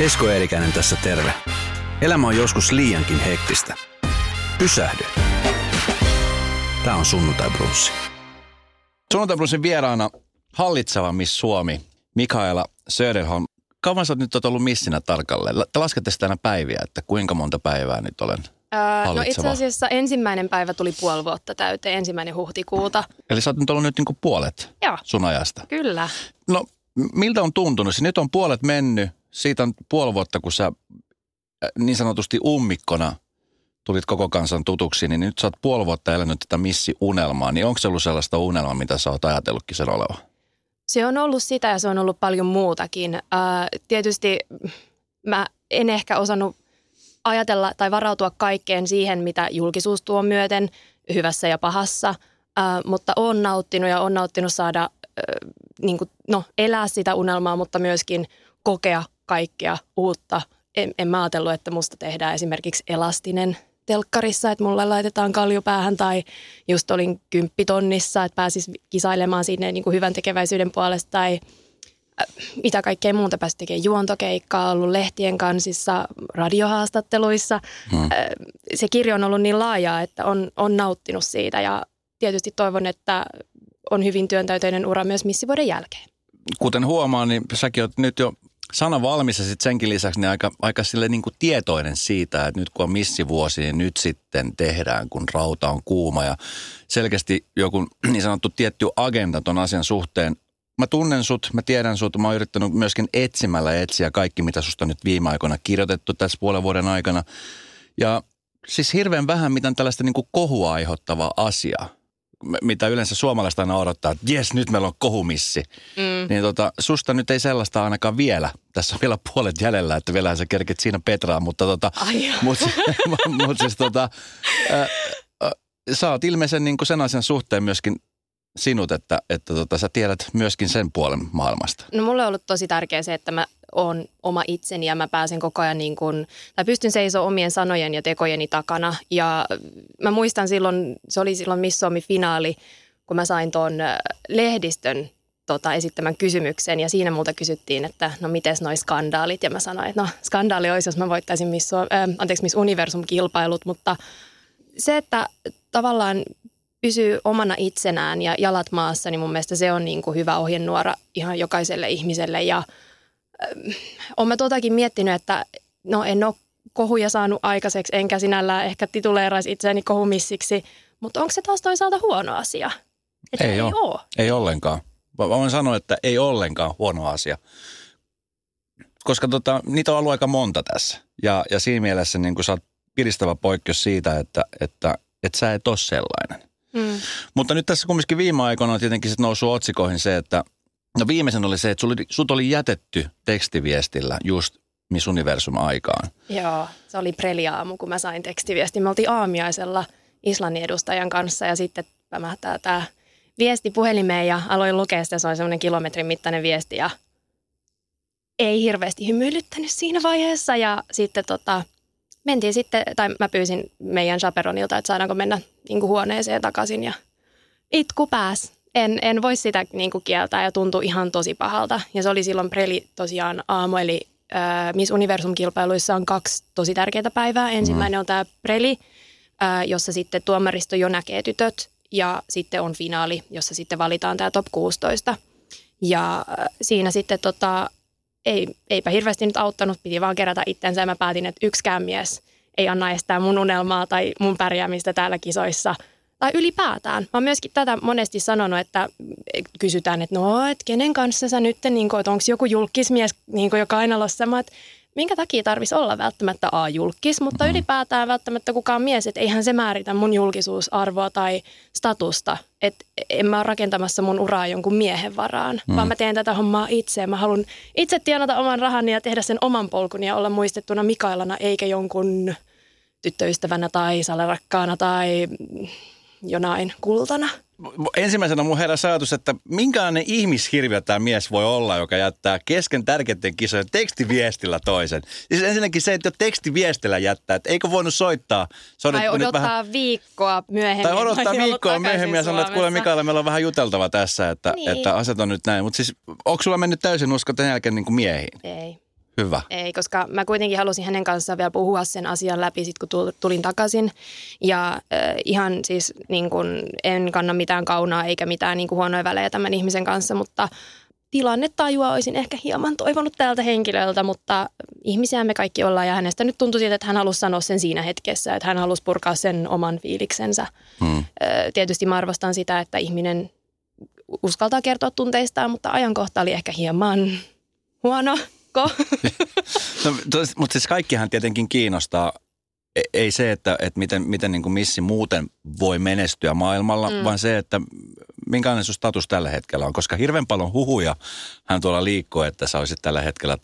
Esko Eerikäinen tässä terve. Elämä on joskus liiankin hektistä. Pysähdy. Tämä on Sunnuntai Brunssi. Sunnuntai Brunssin vieraana hallitseva Miss Suomi, Mikaela Söderholm. Kauan sä oot nyt ollut missinä tarkalleen? Te laskette sitä aina päiviä, että kuinka monta päivää nyt olen Öö, no itse asiassa ensimmäinen päivä tuli puoli vuotta täyteen, ensimmäinen huhtikuuta. Eli sä oot nyt ollut nyt niinku puolet Joo, sun ajasta. kyllä. No, miltä on tuntunut? Siis Nyt on puolet mennyt. Siitä on puoli vuotta, kun sä äh, niin sanotusti ummikkona tulit koko kansan tutuksi, niin nyt sä oot puoli vuotta elänyt tätä missi-unelmaa. Niin onko se ollut sellaista unelmaa, mitä sä oot ajatellutkin sen oleva? Se on ollut sitä ja se on ollut paljon muutakin. Öö, tietysti mä en ehkä osannut ajatella tai varautua kaikkeen siihen, mitä julkisuus tuo myöten, hyvässä ja pahassa. Öö, mutta on nauttinut ja on nauttinut saada öö, niin kuin, no, elää sitä unelmaa, mutta myöskin kokea kaikkea uutta. En, en mä ajatellut, että musta tehdään esimerkiksi elastinen telkkarissa, että mulle laitetaan kaljupäähän tai just olin kymppitonnissa, että pääsis kisailemaan sinne niin kuin hyvän tekeväisyyden puolesta tai äh, mitä kaikkea muuta pääsi tekemään. Juontokeikkaa, ollut lehtien kansissa, radiohaastatteluissa. Hmm. Se kirjo on ollut niin laajaa, että on, on nauttinut siitä ja tietysti toivon, että on hyvin työntäyteinen ura myös missivuoden jälkeen. Kuten huomaa, niin säkin oot nyt jo sana valmis ja sitten senkin lisäksi niin aika, aika sille niin kuin tietoinen siitä, että nyt kun on missivuosi, niin nyt sitten tehdään, kun rauta on kuuma ja selkeästi joku niin sanottu tietty agenda ton asian suhteen. Mä tunnen sut, mä tiedän sut, mä oon yrittänyt myöskin etsimällä etsiä kaikki, mitä susta nyt viime aikoina kirjoitettu tässä puolen vuoden aikana. Ja siis hirveän vähän mitään tällaista niin kuin kohua aiheuttavaa asiaa, mitä yleensä suomalaiset aina odottaa, että jes, nyt meillä on kohumissi. Mm. Niin tota, susta nyt ei sellaista ainakaan vielä. Tässä on vielä puolet jäljellä, että vielä sä kerkit siinä Petraa, mutta tota, mut, mut siis tota, ä, ä, sä oot ilmeisen niin kuin sen asian suhteen myöskin sinut, että, että tota, sä tiedät myöskin sen puolen maailmasta. No mulle on ollut tosi tärkeää se, että mä oon oma itseni ja mä pääsen koko ajan niin kuin, tai pystyn seisomaan omien sanojen ja tekojeni takana. Ja mä muistan silloin, se oli silloin Miss Suomi-finaali, kun mä sain tuon äh, lehdistön tota, esittämän kysymyksen ja siinä multa kysyttiin, että no miten noi skandaalit ja mä sanoin, että no skandaali olisi, jos mä voittaisin Miss, äh, anteeksi, Miss Universum-kilpailut, mutta se, että tavallaan pysyy omana itsenään ja jalat maassa, niin mun mielestä se on niin kuin hyvä ohjenuora ihan jokaiselle ihmiselle. Ja ähm, olen mä totakin miettinyt, että no en ole kohuja saanut aikaiseksi, enkä sinällään ehkä tituleeraisi itseäni kohumissiksi, mutta onko se taas toisaalta huono asia? Että Ei oo. oo. Ei ollenkaan. Mä voin sanoa, että ei ollenkaan huono asia. Koska tota, niitä on ollut aika monta tässä. Ja, ja siinä mielessä niin kun sä oot piristävä poikkeus siitä, että, että, että sä et ole sellainen. Mm. Mutta nyt tässä kumminkin viime aikoina on tietenkin sit noussut otsikoihin se, että no viimeisen oli se, että sut oli, sut oli jätetty tekstiviestillä just Miss Universum aikaan. Joo, se oli preliaamu, kun mä sain tekstiviestin. Me oltiin aamiaisella Islannin edustajan kanssa ja sitten pämähtää tämä viesti puhelimeen ja aloin lukea sitä. Se oli semmoinen kilometrin mittainen viesti ja ei hirveästi hymyilyttänyt siinä vaiheessa. Ja sitten tota, mentiin sitten, tai mä pyysin meidän chaperonilta, että saadaanko mennä niin kuin huoneeseen takaisin ja itku pääs. En, en voi sitä niin kuin kieltää ja tuntui ihan tosi pahalta. Ja se oli silloin preli tosiaan aamu, eli äh, Miss Universum-kilpailuissa on kaksi tosi tärkeää päivää. Ensimmäinen on tämä preli, äh, jossa sitten tuomaristo jo näkee tytöt ja sitten on finaali, jossa sitten valitaan tämä top 16. Ja äh, siinä sitten tota, ei, eipä hirveästi nyt auttanut, piti vaan kerätä itsensä ja mä päätin, että yksikään mies ei anna estää mun unelmaa tai mun pärjäämistä täällä kisoissa. Tai ylipäätään. Mä oon myöskin tätä monesti sanonut, että kysytään, että no, että kenen kanssa sä nyt, niin onko joku julkismies niin kuin jo kainalossa. Mä, että minkä takia tarvitsisi olla välttämättä A-julkis, mutta ylipäätään välttämättä kukaan mies, että eihän se määritä mun julkisuusarvoa tai statusta. Että en mä ole rakentamassa mun uraa jonkun miehen varaan, mm. vaan mä teen tätä hommaa itse. Mä haluan itse tienata oman rahani ja tehdä sen oman polkuni ja olla muistettuna Mikaelana eikä jonkun tyttöystävänä tai salerakkaana tai jonain kultana. Ensimmäisenä mun heräsi ajatus, että minkälainen ihmishirviö tämä mies voi olla, joka jättää kesken tärkeiden kisojen tekstiviestillä toisen. Siis ensinnäkin se, että jo tekstiviestillä jättää, että eikö voinut soittaa. On Tai odottaa vähän, viikkoa myöhemmin. tai odottaa viikkoa myöhemmin ja sanoa, että kuule. Mikaela, meillä on vähän juteltava tässä, että, Niin. että asiat on nyt näin. Mutta siis onko sulla mennyt täysin usko tämän jälkeen niin kuin miehiin? Ei. Hyvä. Ei, koska mä kuitenkin halusin hänen kanssaan vielä puhua sen asian läpi sit kun tulin takaisin. Ja äh, ihan siis niin kun, en kanna mitään kaunaa eikä mitään niin huonoja välejä tämän ihmisen kanssa, mutta tilannetajua olisin ehkä hieman toivonut tältä henkilöltä, mutta ihmisiä me kaikki ollaan ja hänestä nyt tuntui siitä, että hän halusi sanoa sen siinä hetkessä, että hän halusi purkaa sen oman fiiliksensä. Hmm. Tietysti mä arvostan sitä, että ihminen uskaltaa kertoa tunteistaan, mutta ajankohta oli ehkä hieman huono. no, tos, mutta siis kaikkihan tietenkin kiinnostaa. E, ei se, että, että miten, miten niin kuin missi muuten voi menestyä maailmalla, mm. vaan se, että minkälainen sun status tällä hetkellä on. Koska hirveän paljon huhuja hän tuolla liikkuu, että sä olisit tällä hetkellä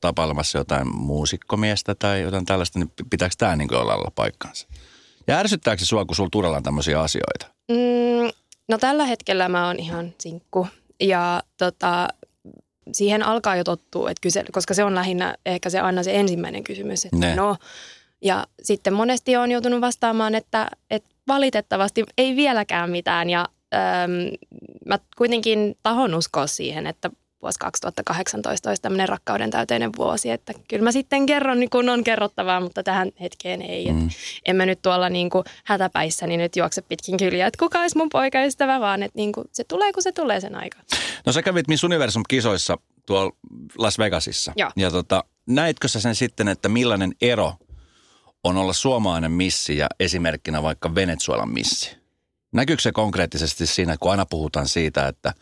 tapailemassa jotain muusikkomiestä tai jotain tällaista, niin pitääkö tämä niin olla paikkansa? Ja ärsyttääkö se sua, kun sulla turellaan tämmöisiä asioita? Mm, no tällä hetkellä mä oon ihan sinkku. Ja tota, siihen alkaa jo tottua, että kyse, koska se on lähinnä ehkä se aina se ensimmäinen kysymys, että ne. no. Ja sitten monesti on joutunut vastaamaan, että, että valitettavasti ei vieläkään mitään ja äm, mä kuitenkin tahon uskoa siihen, että vuosi 2018 olisi tämmöinen rakkauden täyteinen vuosi, että kyllä mä sitten kerron, niin kun on kerrottavaa, mutta tähän hetkeen ei. Mm. en mä nyt tuolla niin kuin hätäpäissä niin nyt juokse pitkin kyliä, että kuka olisi mun poikaystävä, vaan että niin kuin se tulee, kun se tulee sen aika. No sä kävit Miss Universum-kisoissa tuolla Las Vegasissa. Joo. Ja tota, näitkö sä sen sitten, että millainen ero on olla suomalainen missi ja esimerkkinä vaikka Venezuelan missi? Näkyykö se konkreettisesti siinä, kun aina puhutaan siitä, että,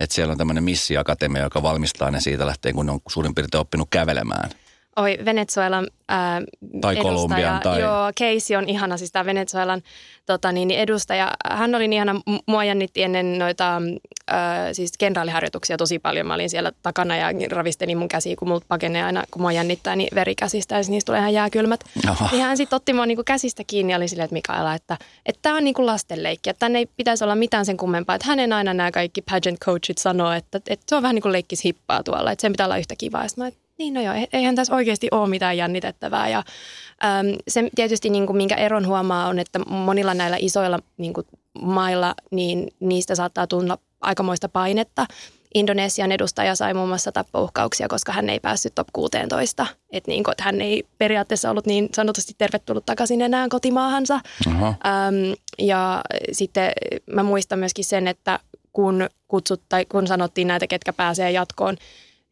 että siellä on tämmöinen missiakatemia, joka valmistaa ne siitä lähtien, kun ne on suurin piirtein oppinut kävelemään? Oi, Venezuelan ää, tai Kolumbian. Tai... Joo, Casey on ihana, siis tämä Venezuelan tota, niin, edustaja. Hän oli niin ihana, mua jännitti ennen noita ää, siis kenraaliharjoituksia tosi paljon. Mä olin siellä takana ja ravistelin mun käsiä, kun multa pakenee aina, kun mua jännittää, niin verikäsistä ja niistä tulee ihan jääkylmät. Oho. Niin hän sitten otti mua niin käsistä kiinni ja oli silleen, että Mikaela, että tämä on niin kuin lastenleikki, että tänne ei pitäisi olla mitään sen kummempaa. Että hänen aina nämä kaikki pageant coachit sanoo, että, että se on vähän niin kuin leikkis hippaa tuolla, että sen pitää olla yhtä kivaa. Mä, niin no joo, e- eihän tässä oikeasti ole mitään jännitettävää. Ja äm, se tietysti, niin kuin, minkä eron huomaa, on, että monilla näillä isoilla niin kuin, mailla, niin niistä saattaa tulla aikamoista painetta. Indonesian edustaja sai muun muassa tappouhkauksia, koska hän ei päässyt top 16. Että niin kuin, että hän ei periaatteessa ollut niin sanotusti tervetullut takaisin enää kotimaahansa. Äm, ja sitten mä muistan myöskin sen, että kun kutsut tai kun sanottiin näitä, ketkä pääsee jatkoon,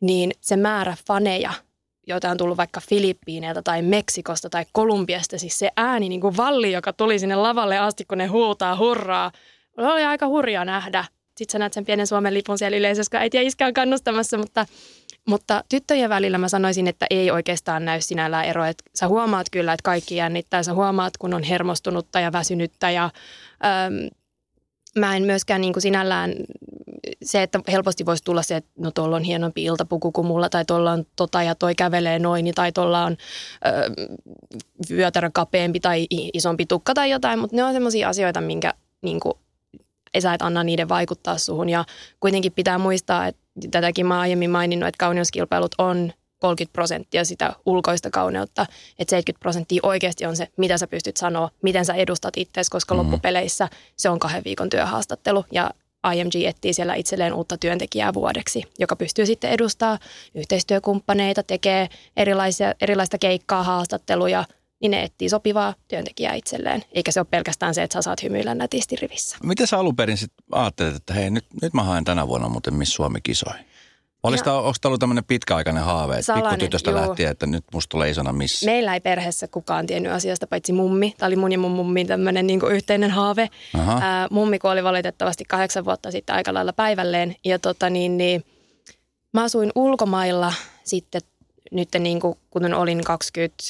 niin se määrä faneja, joita on tullut vaikka Filippiineiltä tai Meksikosta tai Kolumbiasta, siis se ääni niin kuin valli, joka tuli sinne lavalle asti, kun ne huutaa hurraa, oli aika hurja nähdä. Sitten sä näet sen pienen Suomen lipun siellä yleisössä, kun äiti ja iskä on kannustamassa, mutta, mutta tyttöjen välillä mä sanoisin, että ei oikeastaan näy sinällään ero. Että sä huomaat kyllä, että kaikki jännittää. Sä huomaat, kun on hermostunutta ja väsynyttä ja äm, mä en myöskään niin kuin sinällään se, että helposti voisi tulla se, että no tuolla on hienompi iltapuku kuin mulla, tai tuolla on tota ja toi kävelee noin, tai tuolla on ö, vyötärö kapeampi tai isompi tukka tai jotain, mutta ne on sellaisia asioita, minkä niin kuin, sä et anna niiden vaikuttaa suhun. Ja kuitenkin pitää muistaa, että tätäkin mä aiemmin maininnut, että kauneuskilpailut on 30 prosenttia sitä ulkoista kauneutta, että 70 prosenttia oikeasti on se, mitä sä pystyt sanoa, miten sä edustat itseäsi, koska mm-hmm. loppupeleissä se on kahden viikon työhaastattelu ja IMG etsii siellä itselleen uutta työntekijää vuodeksi, joka pystyy sitten edustaa yhteistyökumppaneita, tekee erilaisia, erilaista keikkaa, haastatteluja, niin ne etsii sopivaa työntekijää itselleen. Eikä se ole pelkästään se, että sä saat hymyillä nätisti rivissä. Miten sä alun perin sitten ajattelet, että hei, nyt, nyt mä haen tänä vuonna muuten Miss Suomi Olisi tämä, onko tämä ollut tämmöinen pitkäaikainen haave, että pikkutytöstä lähtien, että nyt musta tulee isona missä? Meillä ei perheessä kukaan tiennyt asiasta, paitsi mummi. Tämä oli mun ja mun mummin tämmöinen niin yhteinen haave. Ää, mummi kuoli valitettavasti kahdeksan vuotta sitten aika lailla päivälleen. Ja tota niin, niin mä asuin ulkomailla sitten nyt niin kuin, kun olin 20,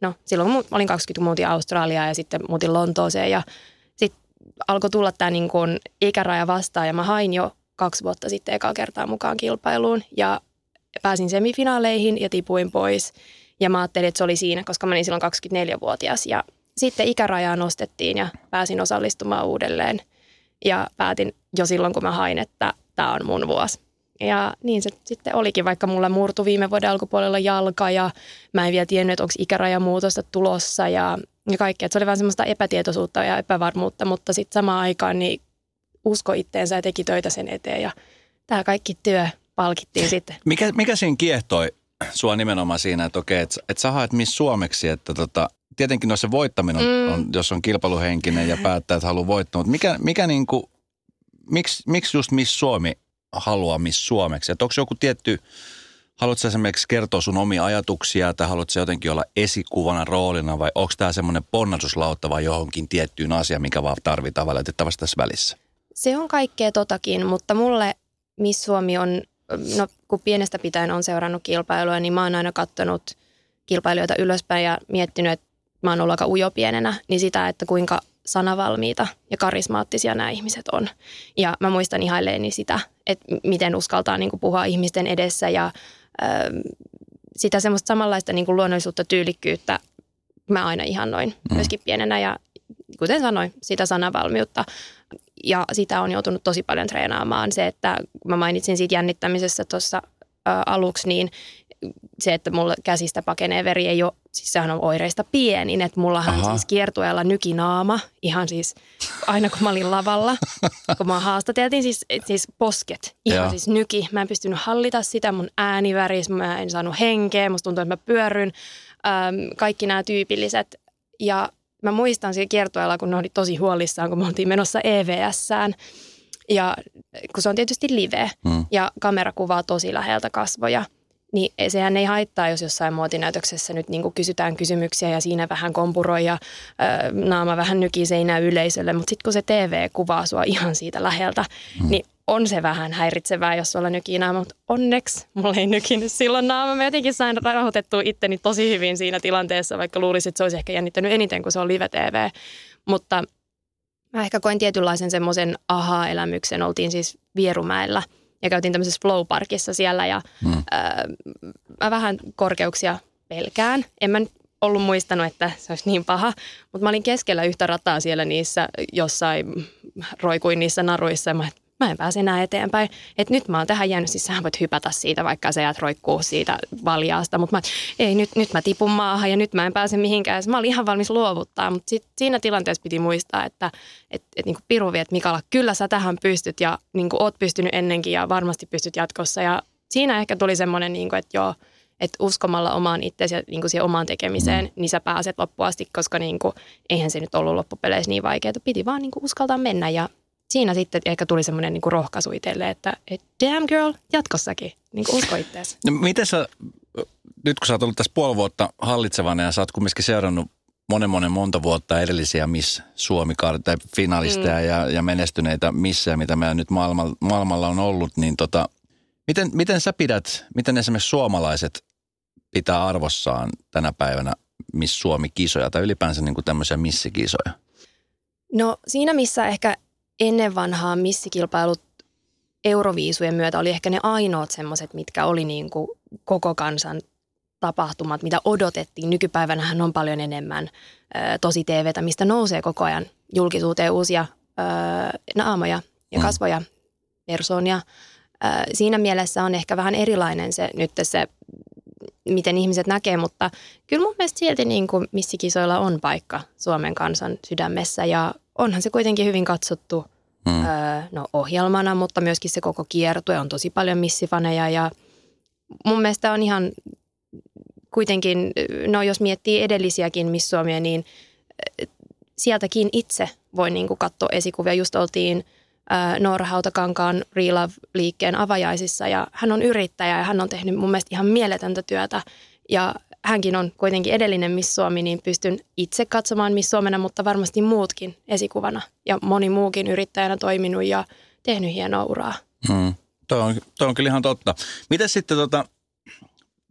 no silloin kun olin 20, kun muutin Australiaan ja sitten muutin Lontooseen ja sitten alkoi tulla tämä niin kuin ikäraja vastaan ja mä hain jo kaksi vuotta sitten ekaa kertaa mukaan kilpailuun ja pääsin semifinaaleihin ja tipuin pois. Ja mä ajattelin, että se oli siinä, koska mä olin silloin 24-vuotias ja sitten ikärajaa nostettiin ja pääsin osallistumaan uudelleen. Ja päätin jo silloin, kun mä hain, että tämä on mun vuosi. Ja niin se sitten olikin, vaikka mulla murtu viime vuoden alkupuolella jalka ja mä en vielä tiennyt, että onko ikärajamuutosta tulossa ja, ja kaikkea. Se oli vaan semmoista epätietoisuutta ja epävarmuutta, mutta sitten samaan aikaan niin usko itteensä ja teki töitä sen eteen ja tämä kaikki työ palkittiin sitten. Mikä, mikä siinä kiehtoi sua nimenomaan siinä, että okei, että et sä haet missä suomeksi, että tota, tietenkin no se voittaminen, mm. on, jos on kilpailuhenkinen ja päättää, että haluaa voittaa, mutta mikä, mikä niinku, miksi, miksi just missä Suomi haluaa missä suomeksi? Että onko joku tietty, haluatko esimerkiksi kertoa sun omia ajatuksia tai haluatko jotenkin olla esikuvana roolina vai onko tämä semmoinen ponnatuslautta vai johonkin tiettyyn asiaan, mikä vaan tarvitaan valitettavasti tässä välissä? Se on kaikkea totakin, mutta mulle Miss Suomi on, no kun pienestä pitäen on seurannut kilpailua, niin mä oon aina katsonut kilpailijoita ylöspäin ja miettinyt, että mä oon ollut aika ujo pienenä, niin sitä, että kuinka sanavalmiita ja karismaattisia nämä ihmiset on. Ja mä muistan ihaileeni sitä, että miten uskaltaa niin kuin puhua ihmisten edessä ja ö, sitä semmoista samanlaista niin kuin luonnollisuutta, tyylikkyyttä mä aina ihannoin mm. myöskin pienenä ja kuten sanoin, sitä sanavalmiutta. Ja sitä on joutunut tosi paljon treenaamaan. Se, että mä mainitsin siitä jännittämisestä tuossa aluksi, niin se, että mulla käsistä pakenee veri, ei ole, siis sehän on oireista pienin, että mullahan Aha. siis kiertueella nykinaama, ihan siis aina kun mä olin lavalla, kun mä haastateltiin, siis, siis posket, ihan ja. siis nyki. Mä en pystynyt hallita sitä, mun ääni väris, mä en saanut henkeä, musta tuntuu, että mä pyörryn, ähm, kaikki nämä tyypilliset. Ja mä muistan siellä kiertueella, kun ne oli tosi huolissaan, kun me oltiin menossa EVSään, ja kun se on tietysti live hmm. ja kamera kuvaa tosi läheltä kasvoja – niin sehän ei haittaa, jos jossain muotinäytöksessä nyt niin kysytään kysymyksiä ja siinä vähän kompuroi ja ö, naama vähän nykii seinää yleisölle, mutta sitten kun se TV kuvaa sua ihan siitä läheltä, mm. niin on se vähän häiritsevää, jos sulla nykii naama, mutta onneksi mulla ei nykinyt silloin naama. Mä jotenkin sain rahoitettua itteni tosi hyvin siinä tilanteessa, vaikka luulisin, että se olisi ehkä jännittänyt eniten, kun se on live-TV. Mutta mä ehkä koin tietynlaisen semmoisen aha-elämyksen. Oltiin siis Vierumäellä – ja käytiin tämmöisessä flow-parkissa siellä ja mm. äh, mä vähän korkeuksia pelkään. En mä ollut muistanut, että se olisi niin paha, mutta mä olin keskellä yhtä rataa siellä niissä jossain, roikuin niissä naruissa ja mä, mä en pääse enää eteenpäin. Että nyt mä oon tähän jäänyt, siis sähän voit hypätä siitä, vaikka sä jäät roikkuu siitä valjaasta. Mutta mä, ei nyt, nyt mä tipun maahan ja nyt mä en pääse mihinkään. Mä olin ihan valmis luovuttaa, mutta sit siinä tilanteessa piti muistaa, että et, et niin Piruvi, että Mikala, kyllä sä tähän pystyt ja niin kuin oot pystynyt ennenkin ja varmasti pystyt jatkossa. Ja siinä ehkä tuli semmoinen, niin kuin, että joo, että uskomalla omaan itseäsi ja niin kuin siihen omaan tekemiseen, mm. niin sä pääset loppuun asti, koska niin kuin, eihän se nyt ollut loppupeleissä niin vaikeaa. Piti vaan niin kuin uskaltaa mennä ja siinä sitten ehkä tuli semmoinen niin rohkaisu itselle, että et, damn girl, jatkossakin, niin kuin usko itseäsi. No miten sä, nyt kun sä oot ollut tässä puoli vuotta hallitsevana ja sä oot kumminkin seurannut monen monen monta vuotta edellisiä Miss Suomi tai finalisteja mm. ja, ja menestyneitä missejä, mitä meillä nyt maailmalla, maailmalla on ollut, niin tota, miten, miten sä pidät, miten esimerkiksi suomalaiset pitää arvossaan tänä päivänä Miss Suomi-kisoja tai ylipäänsä niin kuin tämmöisiä missikisoja? No siinä, missä ehkä ennen vanhaa missikilpailut Euroviisujen myötä oli ehkä ne ainoat semmoiset, mitkä oli niin kuin koko kansan tapahtumat, mitä odotettiin. Nykypäivänähän on paljon enemmän ö, tosi TVtä, mistä nousee koko ajan julkisuuteen uusia ö, naamoja ja mm. kasvoja, persoonia. Ö, siinä mielessä on ehkä vähän erilainen se nyt se, miten ihmiset näkee, mutta kyllä mun mielestä silti niin kuin missikisoilla on paikka Suomen kansan sydämessä ja onhan se kuitenkin hyvin katsottu mm. öö, no, ohjelmana, mutta myöskin se koko kiertue on tosi paljon missifaneja ja mun mielestä on ihan kuitenkin, no jos miettii edellisiäkin Miss Suomia, niin sieltäkin itse voi niin kuin katsoa esikuvia. Just oltiin Noora Hautakankaan Relove-liikkeen avajaisissa ja hän on yrittäjä ja hän on tehnyt mun mielestä ihan mieletöntä työtä ja hänkin on kuitenkin edellinen Miss Suomi, niin pystyn itse katsomaan Miss Suomena, mutta varmasti muutkin esikuvana. Ja moni muukin yrittäjänä toiminut ja tehnyt hienoa uraa. Hmm. Tuo on, toi on kyllä ihan totta. Miten sitten tota,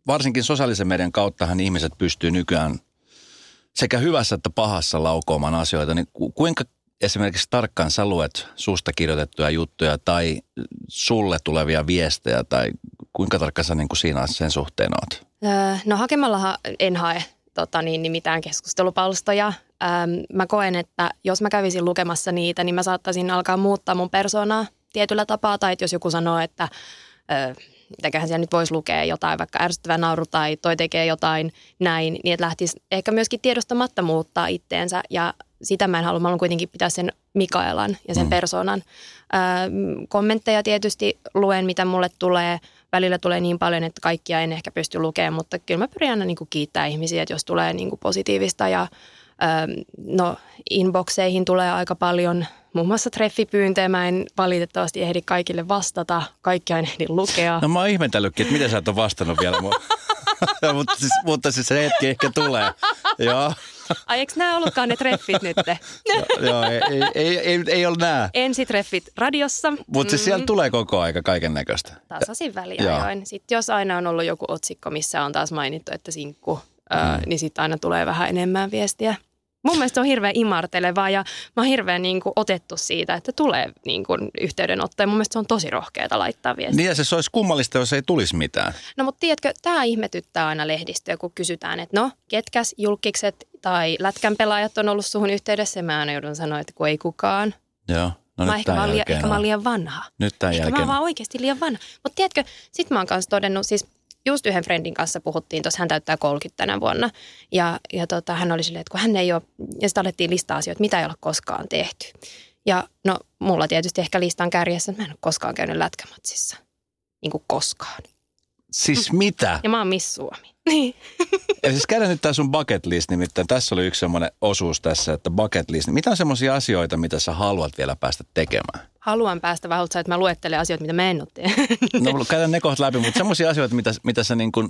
varsinkin sosiaalisen median kauttahan ihmiset pystyy nykyään sekä hyvässä että pahassa laukoomaan asioita, niin kuinka esimerkiksi tarkkaan sä luet susta kirjoitettuja juttuja tai sulle tulevia viestejä tai kuinka tarkkaan sä niin kuin siinä sen suhteen oot? No hakemalla en hae tota niin, niin mitään keskustelupalstoja. Ähm, mä koen, että jos mä kävisin lukemassa niitä, niin mä saattaisin alkaa muuttaa mun persoonaa tietyllä tapaa. Tai jos joku sanoo, että äh, mitäköhän siellä nyt voisi lukea jotain, vaikka ärsyttävä nauru tai toi tekee jotain näin, niin että lähtisi ehkä myöskin tiedostamatta muuttaa itteensä. Ja sitä mä en halua, mä haluan kuitenkin pitää sen Mikaelan ja sen mm. persoonan. Äh, kommentteja tietysti luen, mitä mulle tulee – välillä tulee niin paljon, että kaikkia en ehkä pysty lukemaan, mutta kyllä mä pyrin aina niin kuin kiittää ihmisiä, että jos tulee niin kuin positiivista ja no inboxeihin tulee aika paljon muun muassa treffipyyntejä. Mä en valitettavasti ehdi kaikille vastata, kaikkia en ehdi lukea. No mä oon ihmetellytkin, että miten sä et ole vastannut vielä. mutta, siis, mutta siis se hetki ehkä tulee. Joo. Ai eikö nämä ollutkaan ne treffit nyt? Joo, ei, ei, ei, ei ole nämä. Ensitreffit radiossa. Mutta siis mm. sieltä tulee koko aika kaiken näköistä. Tasaisin väliajoin. Sitten jos aina on ollut joku otsikko, missä on taas mainittu, että sinkku, mm. ää, niin sitten aina tulee vähän enemmän viestiä. Mun mielestä se on hirveän imartelevaa ja mä oon hirveän niin kuin otettu siitä, että tulee niin kuin yhteydenottoja. Mun mielestä se on tosi rohkeata laittaa viestiä. Niin ja se olisi kummallista, jos ei tulisi mitään. No mutta tiedätkö, tämä ihmetyttää aina lehdistöä, kun kysytään, että no, ketkäs julkikset tai lätkän pelaajat on ollut suhun yhteydessä. Mä aina joudun sanoa, että kun ei kukaan. Joo. No mä ehkä, mä, liian, ehkä mä liian vanha. Nyt tämän ehkä jälkeen. mä oon vaan oikeasti liian vanha. Mutta tiedätkö, sit mä oon kanssa todennut, siis just yhden friendin kanssa puhuttiin, tuossa hän täyttää 30 tänä vuonna. Ja, ja tota, hän oli silleen, että kun hän ei ole, ja sitten alettiin listaa asioita, mitä ei ole koskaan tehty. Ja no mulla tietysti ehkä listan kärjessä, että mä en ole koskaan käynyt lätkämatsissa. Niin kuin koskaan. Siis mitä? Ja mä oon Miss Suomi. Niin. Ja siis käydään nyt tämä sun bucket list, nimittäin tässä oli yksi semmoinen osuus tässä, että bucket list. Mitä on semmoisia asioita, mitä sä haluat vielä päästä tekemään? Haluan päästä vähän, että mä luettelen asioita, mitä mä en ole tehnyt. No käydään ne kohta läpi, mutta semmoisia asioita, mitä, mitä sä niin kuin,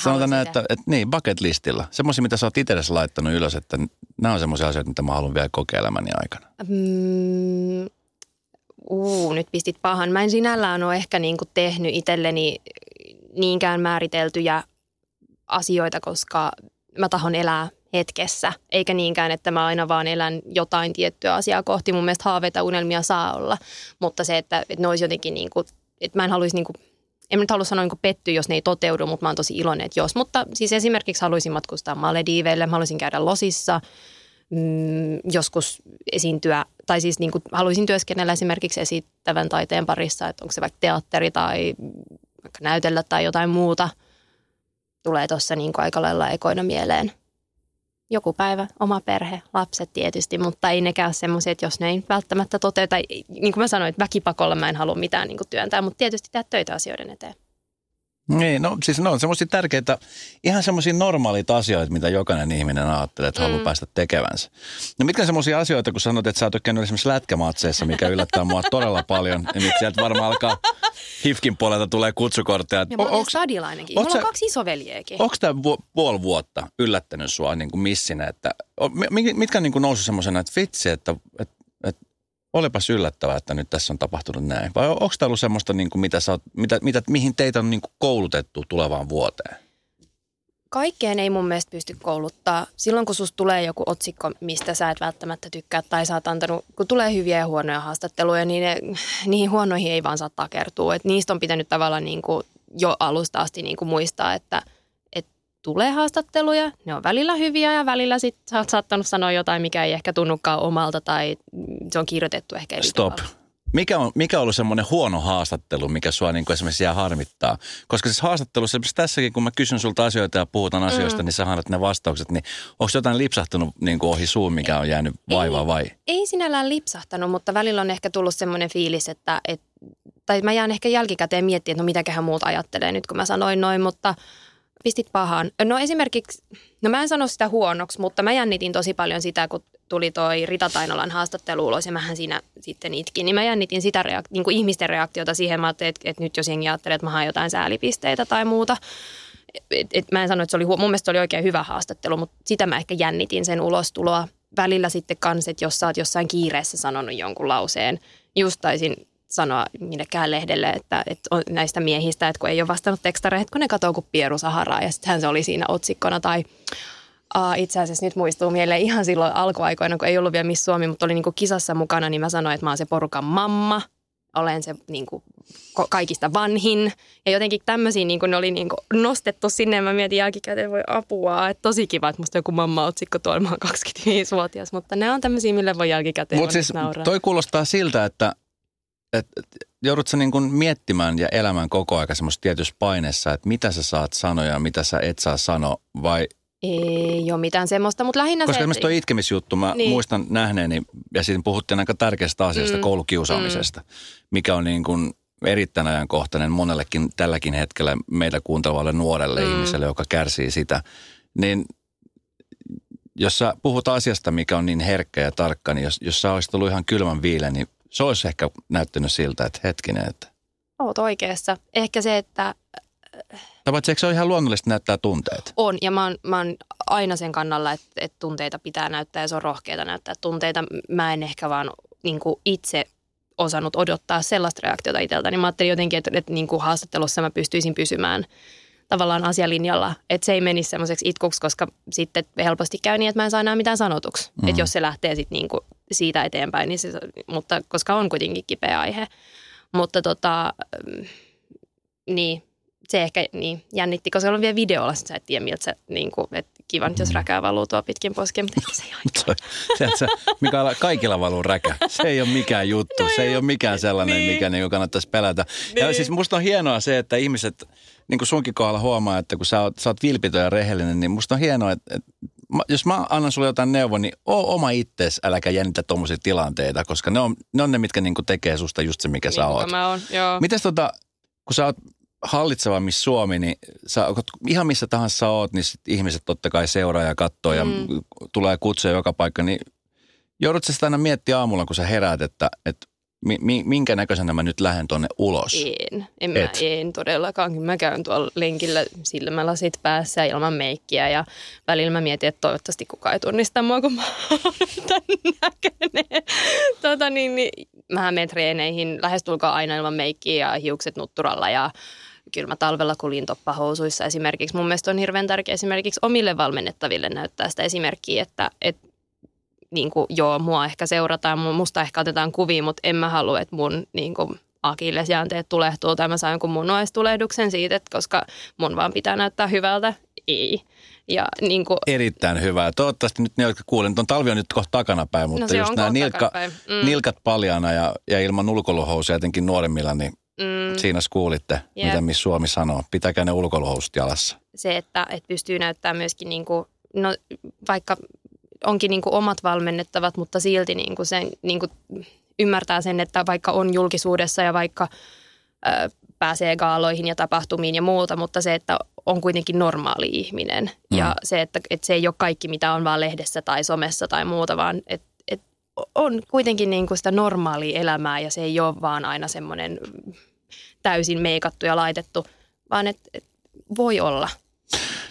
sanotaan näin, että, että, niin, bucket listilla. Semmoisia, mitä sä oot itsellesi laittanut ylös, että nämä on semmoisia asioita, mitä mä haluan vielä kokeilemäni aikana. Mm, uu, nyt pistit pahan. Mä en sinällään ole ehkä niin kuin tehnyt itselleni niinkään määriteltyjä asioita, koska mä tahon elää hetkessä, eikä niinkään, että mä aina vaan elän jotain tiettyä asiaa kohti. Mun mielestä haaveita unelmia saa olla, mutta se, että, että ne olisi jotenkin niin kuin, että mä en haluaisi niin kuin, en nyt halua sanoa niin pettyä, jos ne ei toteudu, mutta mä oon tosi iloinen, että jos. Mutta siis esimerkiksi haluaisin matkustaa Malediiveille, mä haluaisin käydä Losissa, mm, joskus esiintyä, tai siis niin kuin haluaisin työskennellä esimerkiksi esittävän taiteen parissa, että onko se vaikka teatteri tai vaikka näytellä tai jotain muuta – tulee tuossa niin aika lailla ekoina mieleen. Joku päivä, oma perhe, lapset tietysti, mutta ei nekään semmoisia, että jos ne ei välttämättä toteuta, niin kuin mä sanoin, että väkipakolla mä en halua mitään niin kuin työntää, mutta tietysti tehdä töitä asioiden eteen. Niin, no siis ne on semmoisia tärkeitä, ihan semmoisia normaaleita asioita, mitä jokainen ihminen ajattelee, että mm. haluaa päästä tekevänsä. No mitkä semmoisia asioita, kun sanot, että sä oot käynyt esimerkiksi lätkämatseissa, mikä yllättää mua todella paljon, niin nyt sieltä varmaan alkaa Hifkin puolelta tulee kutsukortteja. Ja mä olen stadilainenkin. Mulla on kaksi isoveljeäkin. Onko tämä vu- puoli vuotta yllättänyt sua niin kuin missinä, että mitkä on niin kuin noussut semmoisena, että vitsi, että, että olipas yllättävää, että nyt tässä on tapahtunut näin. Vai onko tämä ollut semmoista, niin kuin mitä sä oot, mitä, mitä, mihin teitä on niin kuin koulutettu tulevaan vuoteen? Kaikkeen ei mun mielestä pysty kouluttaa. Silloin kun susta tulee joku otsikko, mistä sä et välttämättä tykkää tai sä oot antanut, kun tulee hyviä ja huonoja haastatteluja, niin ne, niihin huonoihin ei vaan saa takertua. Et niistä on pitänyt tavallaan niin kuin jo alusta asti niin kuin muistaa, että – tulee haastatteluja, ne on välillä hyviä ja välillä sit sä oot saattanut sanoa jotain, mikä ei ehkä tunnukaan omalta tai se on kirjoitettu ehkä eri Stop. Tavalla. Mikä on, mikä on ollut semmoinen huono haastattelu, mikä sua niin esimerkiksi jää harmittaa? Koska siis haastattelussa, tässäkin kun mä kysyn sulta asioita ja puhutaan asioista, mm. niin sä annat ne vastaukset, niin onko jotain lipsahtanut niin kuin ohi suun, mikä on jäänyt vaivaa vai? Ei sinällään lipsahtanut, mutta välillä on ehkä tullut semmoinen fiilis, että, että tai mä jään ehkä jälkikäteen miettimään, että no mitäköhän muut ajattelee nyt, kun mä sanoin noin, mutta – pistit pahaan. No esimerkiksi, no mä en sano sitä huonoksi, mutta mä jännitin tosi paljon sitä, kun tuli toi Rita Tainolan haastattelu ulos ja mähän siinä sitten itkin. Niin mä jännitin sitä reak- niin kuin ihmisten reaktiota siihen, mä että, että nyt jos jengi ajattelee, että mä haen jotain säälipisteitä tai muuta. Et, et mä en sano, että se oli, mun mielestä se oli oikein hyvä haastattelu, mutta sitä mä ehkä jännitin sen ulostuloa. Välillä sitten kans, että jos sä oot jossain kiireessä sanonut jonkun lauseen, just taisin sanoa minnekään lehdelle, että, että on näistä miehistä, että kun ei ole vastannut tekstareita, kun ne katsoo kuin Pieru Saharaa ja sittenhän se oli siinä otsikkona tai Uh, itse asiassa nyt muistuu mieleen ihan silloin alkuaikoina, kun ei ollut vielä Miss Suomi, mutta oli niinku kisassa mukana, niin mä sanoin, että mä oon se porukan mamma. Olen se niinku kaikista vanhin. Ja jotenkin tämmöisiä niinku, ne oli niinku nostettu sinne ja mä mietin jälkikäteen, voi apua. Että tosi kiva, että musta joku mamma-otsikko tuolla, mä oon 25-vuotias. Mutta ne on tämmöisiä, mille voi jälkikäteen Mutta siis nauraa. toi kuulostaa siltä, että et, et, joudutko niin kuin miettimään ja elämään koko ajan semmoista tietyssä paineessa, että mitä sä saat sanoa ja mitä sä et saa sanoa vai ei ole mitään semmoista, mutta lähinnä Koska se... esimerkiksi tuo itkemisjuttu, mä niin. muistan nähneeni, ja siinä puhuttiin aika tärkeästä asiasta, mm. koulukiusaamisesta, mm. mikä on niin kuin, erittäin ajankohtainen monellekin tälläkin hetkellä meitä kuuntelevalle nuorelle mm. ihmiselle, joka kärsii sitä. Niin jos sä puhut asiasta, mikä on niin herkkä ja tarkka, niin jos, jos sä olisit ollut ihan kylmän viilen, niin se olisi ehkä näyttänyt siltä, että hetkinen, että... Oot oikeassa. Ehkä se, että... Tai paitsi se ole ihan luonnollisesti näyttää tunteet? On, ja mä oon, mä oon aina sen kannalla, että, että tunteita pitää näyttää ja se on rohkeita näyttää tunteita. Mä en ehkä vaan niin itse osannut odottaa sellaista reaktiota itseltä, niin mä ajattelin jotenkin, että, että niin kuin haastattelussa mä pystyisin pysymään tavallaan asialinjalla, että se ei menisi semmoiseksi itkuksi, koska sitten helposti käy niin, että mä en saa enää mitään sanotuksi. Mm. Että jos se lähtee sitten niin kuin siitä eteenpäin, niin se, mutta koska on kuitenkin kipeä aihe. Mutta tota, mm, niin, se ehkä niin, jännitti, koska on vielä videolla, sä et tiedä miltä se, niin kuin, että kiva nyt jos räkää valuu tuo pitkin posken, mutta se ei ole. mikä kaikilla valuu räkä. Se ei ole mikään juttu, no se ei ole mikään sellainen, niin. mikä niin kannattaisi pelätä. Niin. Ja siis musta on hienoa se, että ihmiset, niin kuin sunkin kohdalla huomaa, että kun sä oot, sä oot vilpitön ja rehellinen, niin musta on hienoa, että, että jos mä annan sulle jotain neuvoa, niin oo oma ittees, äläkä jännitä tuommoisia tilanteita, koska ne on ne, on ne mitkä niinku tekee susta just se, mikä niin, sä oot. Mä oon, joo. Mites tota, kun sä oot hallitseva missä Suomi, niin sä, ihan missä tahansa sä oot, niin sit ihmiset totta kai seuraa ja katsoo mm. ja tulee kutsuja joka paikka, niin joudut sä sitä aina miettiä aamulla, kun sä heräät, että, että mi, minkä näköisenä mä nyt lähden tuonne ulos? En, en mä en todellakaan. Mä käyn tuolla lenkillä silmälasit päässä ilman meikkiä ja välillä mä mietin, että toivottavasti kukaan ei tunnista mua, kun mä näköinen. Tota niin, niin, mähän menen treeneihin lähestulkoon aina ilman meikkiä ja hiukset nutturalla ja kyllä mä talvella kulin toppahousuissa esimerkiksi. Mun mielestä on hirveän tärkeä esimerkiksi omille valmennettaville näyttää sitä esimerkkiä, että, että niin kuin, joo, mua ehkä seurataan, musta ehkä otetaan kuvia, mutta en mä halua, että mun niin kuin, akillesjäänteet tulehtuu tai mä saan jonkun munuaistulehduksen siitä, että koska mun vaan pitää näyttää hyvältä. Ei. Ja, niin kuin, Erittäin hyvää. Toivottavasti nyt ne, jotka kuulen, on talvi on nyt kohta takanapäin, mutta no just nämä nilkka, mm. nilkat paljana ja, ja ilman ulkoiluhousuja jotenkin nuoremmilla, niin mm. siinä kuulitte, yep. mitä Miss Suomi sanoo. Pitäkää ne ulkoiluhousut jalassa. Se, että, että pystyy näyttämään myöskin niin kuin, no, vaikka onkin niin kuin omat valmennettavat, mutta silti niin kuin sen, niin kuin ymmärtää sen, että vaikka on julkisuudessa ja vaikka ö, pääsee gaaloihin ja tapahtumiin ja muuta, mutta se, että on kuitenkin normaali ihminen. Mm. Ja se, että, että se ei ole kaikki, mitä on vaan lehdessä tai somessa tai muuta, vaan että et on kuitenkin niin kuin sitä normaalia elämää ja se ei ole vaan aina semmoinen täysin meikattu ja laitettu, vaan että et voi olla.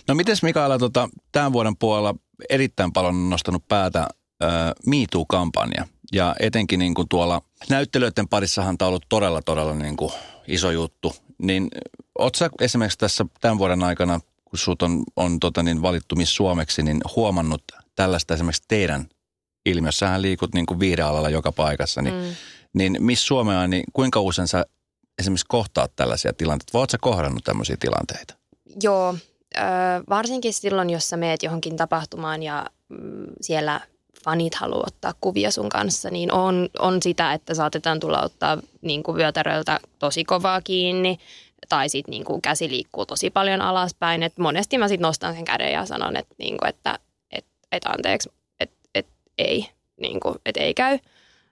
No miten Mikaela tota, tämän vuoden puolella erittäin paljon on nostanut päätä äh, MeToo-kampanja. Ja etenkin niin kuin tuolla näyttelyiden parissahan tämä on ollut todella, todella niin kuin iso juttu. Niin ootko esimerkiksi tässä tämän vuoden aikana, kun sut on, on tota niin, valittu Miss Suomeksi, niin huomannut tällaista esimerkiksi teidän ilmiössähän liikut niin kuin viihdealalla joka paikassa, niin, mm. niin Miss Suomea, niin kuinka usein sä esimerkiksi kohtaat tällaisia tilanteita? Vai ootko sä kohdannut tämmöisiä tilanteita? Joo, varsinkin silloin, jos sä meet johonkin tapahtumaan ja mm, siellä fanit haluaa ottaa kuvia sun kanssa, niin on, on sitä, että saatetaan tulla ottaa niin kuin vyötäröltä tosi kovaa kiinni tai sitten niin kuin käsi liikkuu tosi paljon alaspäin. Et monesti mä sitten nostan sen käden ja sanon, että, niin kuin, että et, et anteeksi, että et, ei, niin kuin, et ei käy.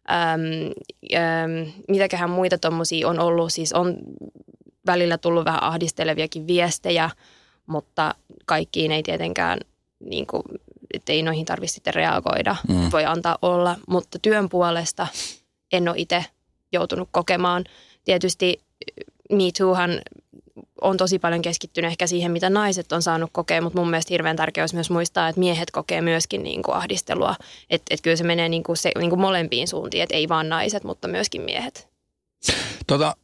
Öm, öm, mitäköhän muita tuommoisia on ollut, siis on välillä tullut vähän ahdisteleviakin viestejä – mutta kaikkiin ei tietenkään, niin kuin, ei noihin tarvitse sitten reagoida, mm. voi antaa olla, mutta työn puolesta en ole itse joutunut kokemaan. Tietysti Me Toohan on tosi paljon keskittynyt ehkä siihen, mitä naiset on saanut kokea, mutta mun mielestä hirveän tärkeää olisi myös muistaa, että miehet kokee myöskin niin kuin ahdistelua. Että et kyllä se menee niin kuin se, niin kuin molempiin suuntiin, että ei vaan naiset, mutta myöskin miehet. Tota,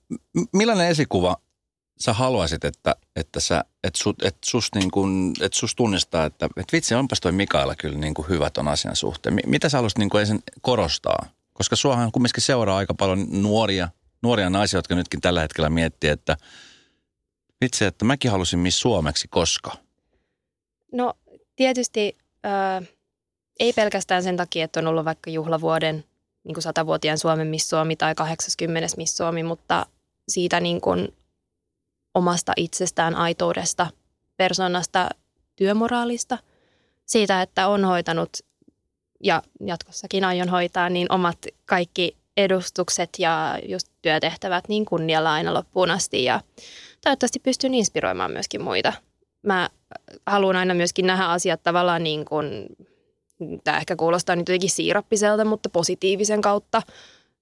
millainen esikuva sä haluaisit, että, että, sä, että, sut, että, susta niin kun, että susta tunnistaa, että, että vitsi, onpas toi Mikaela kyllä niin kuin hyvä ton asian suhteen. Mitä sä haluaisit niin kuin ensin korostaa? Koska suohan kumminkin seuraa aika paljon nuoria, nuoria naisia, jotka nytkin tällä hetkellä miettii, että vitsi, että mäkin halusin Miss Suomeksi koska. No tietysti äh, ei pelkästään sen takia, että on ollut vaikka juhlavuoden niin kuin satavuotiaan Suomen Miss Suomi tai 80. Miss Suomi, mutta siitä niin kuin omasta itsestään, aitoudesta, persoonasta, työmoraalista, siitä, että on hoitanut ja jatkossakin aion hoitaa, niin omat kaikki edustukset ja just työtehtävät niin kunnialla aina loppuun asti ja toivottavasti pystyn inspiroimaan myöskin muita. Mä haluan aina myöskin nähdä asiat tavallaan niin kuin, tämä ehkä kuulostaa nyt jotenkin siirappiselta, mutta positiivisen kautta.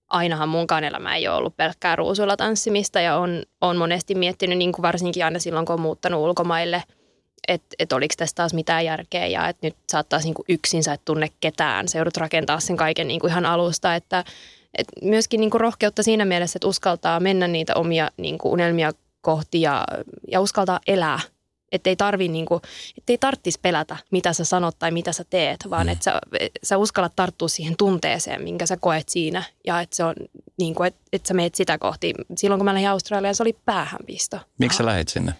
Ainahan munkaan elämä ei ole ollut pelkkää ruusuilla tanssimista ja on, on monesti miettinyt, niin kuin varsinkin aina silloin, kun on muuttanut ulkomaille – että et oliko tässä taas mitään järkeä ja että nyt saattaisi niinku yksin sä et tunne ketään. Se joudut rakentaa sen kaiken niinku ihan alusta, että et myöskin niinku rohkeutta siinä mielessä, että uskaltaa mennä niitä omia niinku unelmia kohti ja, ja uskaltaa elää. Että ei tarvi niinku, ettei tarttis pelätä, mitä sä sanot tai mitä sä teet, vaan mm. että sä, sä uskallat tarttua siihen tunteeseen, minkä sä koet siinä. Ja että se on niinku, että et sä meet sitä kohti. Silloin kun mä lähdin Australiaan, se oli päähänpisto. Miksi sä lähit sinne?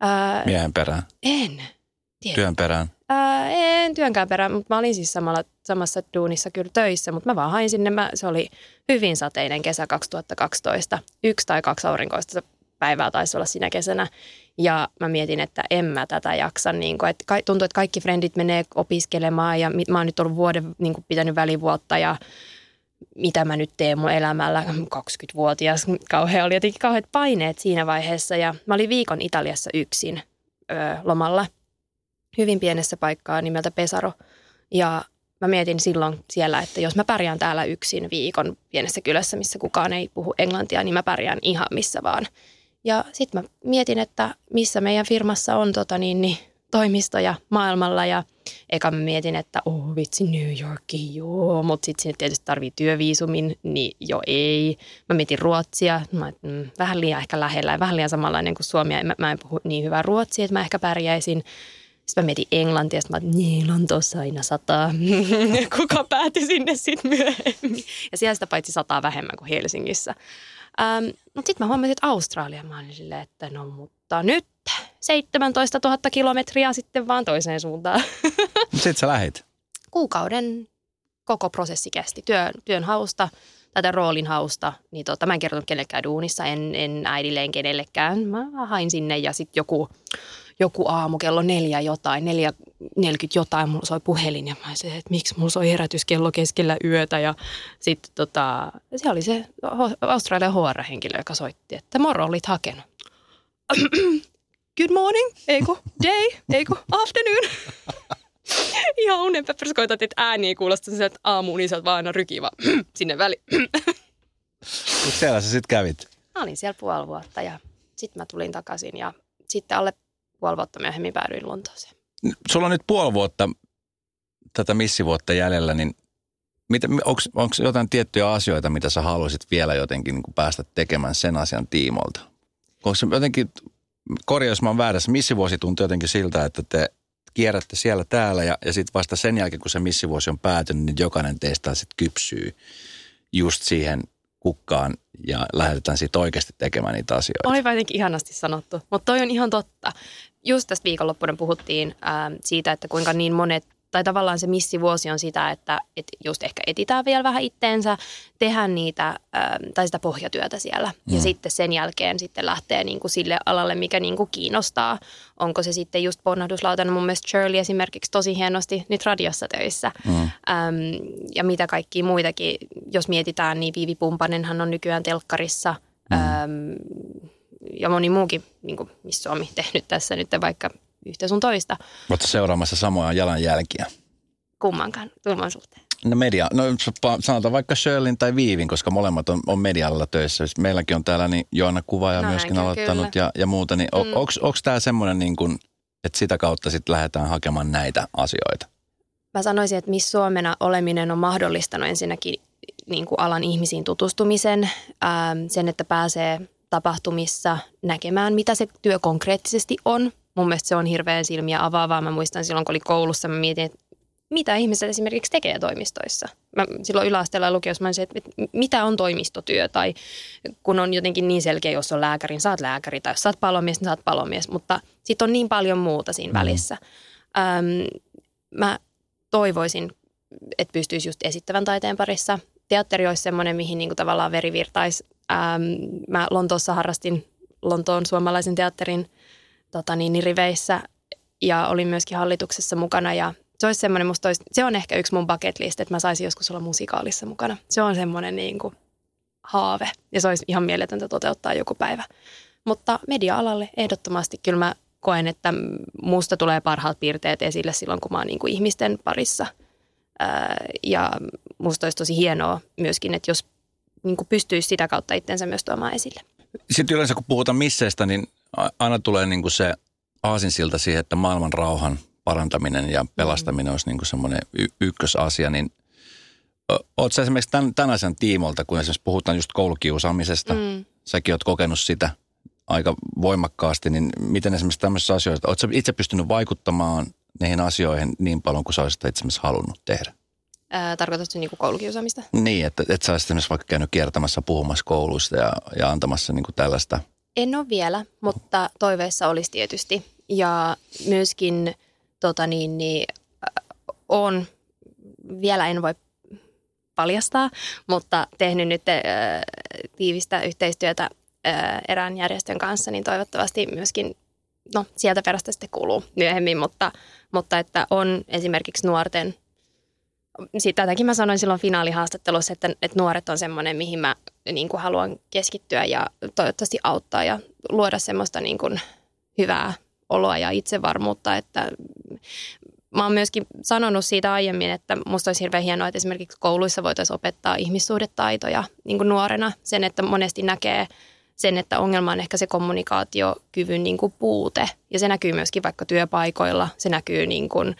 Ää, Miehen perään? En. Tiedä. Työn perään? Ää, en työnkään perään, mutta mä olin siis samalla, samassa duunissa kyllä töissä, mutta mä vaan hain sinne. Mä, se oli hyvin sateinen kesä 2012. Yksi tai kaksi aurinkoista päivää taisi olla siinä kesänä. Ja mä mietin, että en mä tätä jaksa. Niin kun, että tuntuu, että kaikki frendit menee opiskelemaan ja mä oon nyt ollut vuoden niin pitänyt välivuotta ja mitä mä nyt teen mun elämällä, 20-vuotias, kauhean oli jotenkin kauheat paineet siinä vaiheessa ja mä olin viikon Italiassa yksin ö, lomalla hyvin pienessä paikkaa nimeltä Pesaro ja mä mietin silloin siellä, että jos mä pärjään täällä yksin viikon pienessä kylässä, missä kukaan ei puhu englantia, niin mä pärjään ihan missä vaan. Ja sitten mä mietin, että missä meidän firmassa on tota niin, niin toimistoja maailmalla ja eka mä mietin, että oh vitsi New Yorki, joo, mutta sitten sinne tietysti tarvii työviisumin, niin jo ei. Mä mietin Ruotsia, mä, mm, vähän liian ehkä lähellä ja vähän liian samanlainen kuin Suomi, mä, mä en puhu niin hyvää ruotsia, että mä ehkä pärjäisin. Sitten mä mietin Englantia, että mä että niin, Lontoossa aina sataa. Kuka päätyi sinne sitten myöhemmin? Ja siellä sitä paitsi sataa vähemmän kuin Helsingissä. Ähm, mutta sitten mä huomasin, että Australia, mä olin silleen, että no mutta nyt 17 000 kilometriä sitten vaan toiseen suuntaan. Sitten sä lähit? Kuukauden koko prosessi kesti. Työn, työn hausta, tätä roolin hausta, niin tota, mä en kertonut kenellekään duunissa, en, en äidilleen kenellekään. Mä hain sinne ja sitten joku, joku aamu kello neljä jotain, neljä, neljäkymmentä jotain, mulla soi puhelin ja mä sanoin, että miksi mulla soi herätyskello keskellä yötä ja sitten tota, se oli se Australian HR-henkilö, joka soitti, että moro olit hakenut good morning, eiku day, eiku afternoon. Ihan unen pepperskoitat, että ääni ei kuulosta sen, että aamuun niin sä oot vaan aina ryki vaan sinne väliin. Mutta siellä sä sitten kävit? Mä olin siellä puoli vuotta ja sitten mä tulin takaisin ja sitten alle puoli vuotta myöhemmin päädyin Lontooseen. Sulla on nyt puoli vuotta tätä missivuotta jäljellä, niin onko jotain tiettyjä asioita, mitä sä haluaisit vielä jotenkin niin päästä tekemään sen asian tiimolta? Onko se jotenkin korjaa, jos mä oon väärässä, missivuosi tuntuu jotenkin siltä, että te kierrätte siellä täällä ja, ja sitten vasta sen jälkeen, kun se missivuosi on päätynyt, niin jokainen teistä sitten kypsyy just siihen kukkaan ja lähdetään siitä oikeasti tekemään niitä asioita. Oli jotenkin ihanasti sanottu, mutta toi on ihan totta. Just tästä viikonloppuna puhuttiin äh, siitä, että kuinka niin monet tai tavallaan se missivuosi on sitä, että, että just ehkä etitään vielä vähän itteensä, tehdään niitä ähm, tai sitä pohjatyötä siellä. Mm. Ja sitten sen jälkeen sitten lähtee niin kuin sille alalle, mikä niin kuin kiinnostaa. Onko se sitten just ponnahduslautana, mun mielestä Shirley esimerkiksi tosi hienosti nyt radiossa töissä. Mm. Ähm, ja mitä kaikki muitakin, jos mietitään, niin Viivi Pumpanenhan on nykyään telkkarissa. Mm. Ähm, ja moni muukin, niin kuin missä Suomi tehnyt tässä nyt vaikka yhtä sun toista. Oletko seuraamassa samoja jalanjälkiä? Kummankaan, kumman suhteen. No media, no sanotaan vaikka Shirlin tai Viivin, koska molemmat on, on medialla töissä. Meilläkin on täällä niin Joanna Kuvaaja no, myöskin aloittanut ja, ja muuta. Niin mm. Onko tämä semmoinen, niin kuin, että sitä kautta sitten lähdetään hakemaan näitä asioita? Mä sanoisin, että Miss Suomena oleminen on mahdollistanut ensinnäkin niin kuin alan ihmisiin tutustumisen, ää, sen, että pääsee tapahtumissa näkemään, mitä se työ konkreettisesti on, mun mielestä se on hirveän silmiä avaavaa. Mä muistan silloin, kun oli koulussa, mä mietin, että mitä ihmiset esimerkiksi tekee toimistoissa. Mä silloin yläasteella ja lukiossa mä olisin, että mitä on toimistotyö tai kun on jotenkin niin selkeä, jos on lääkäri, niin saat lääkäri tai jos saat palomies, niin saat palomies, mutta sitten on niin paljon muuta siinä mm. välissä. Öm, mä toivoisin, että pystyisi just esittävän taiteen parissa. Teatteri olisi semmoinen, mihin niinku tavallaan veri virtaisi. Öm, mä Lontoossa harrastin Lontoon suomalaisen teatterin – tota niin, riveissä ja olin myöskin hallituksessa mukana ja se olisi semmoinen, musta olisi, se on ehkä yksi mun bucket list, että mä saisin joskus olla musikaalissa mukana. Se on semmoinen niin kuin, haave ja se olisi ihan mieletöntä toteuttaa joku päivä. Mutta media-alalle ehdottomasti kyllä mä koen, että musta tulee parhaat piirteet esille silloin, kun mä oon niin kuin ihmisten parissa. ja musta olisi tosi hienoa myöskin, että jos niin kuin pystyisi sitä kautta itsensä myös tuomaan esille. Sitten yleensä kun puhutaan misseistä, niin aina tulee niin kuin se aasinsilta siihen, että maailman rauhan parantaminen ja pelastaminen mm. olisi niin kuin semmoinen y- ykkösasia, niin Oletko esimerkiksi tämän, tämän asian tiimolta, kun esimerkiksi puhutaan just koulukiusaamisesta, mm. säkin olet kokenut sitä aika voimakkaasti, niin miten esimerkiksi tämmöisissä asioissa, oletko itse pystynyt vaikuttamaan niihin asioihin niin paljon kuin sä olisit itse halunnut tehdä? Tarkoitatko niin kuin koulukiusaamista? Niin, että, että sä olisit esimerkiksi vaikka käynyt kiertämässä puhumassa kouluista ja, ja antamassa niin kuin tällaista. En ole vielä, mutta toiveissa olisi tietysti. Ja myöskin tota niin, niin, on, vielä en voi paljastaa, mutta tehnyt nyt äh, tiivistä yhteistyötä äh, erään järjestön kanssa, niin toivottavasti myöskin, no sieltä perästä sitten kuuluu myöhemmin, mutta, mutta että on esimerkiksi nuorten, siitä tätäkin mä sanoin silloin finaalihaastattelussa, että, että nuoret on semmoinen, mihin mä niin kuin haluan keskittyä ja toivottavasti auttaa ja luoda semmoista niin kuin hyvää oloa ja itsevarmuutta, että mä oon myöskin sanonut siitä aiemmin, että musta olisi hirveän hienoa, että esimerkiksi kouluissa voitaisiin opettaa ihmissuhdetaitoja niin kuin nuorena. Sen, että monesti näkee sen, että ongelma on ehkä se kommunikaatiokyvyn niin kuin puute. Ja se näkyy myöskin vaikka työpaikoilla, se näkyy niin kuin,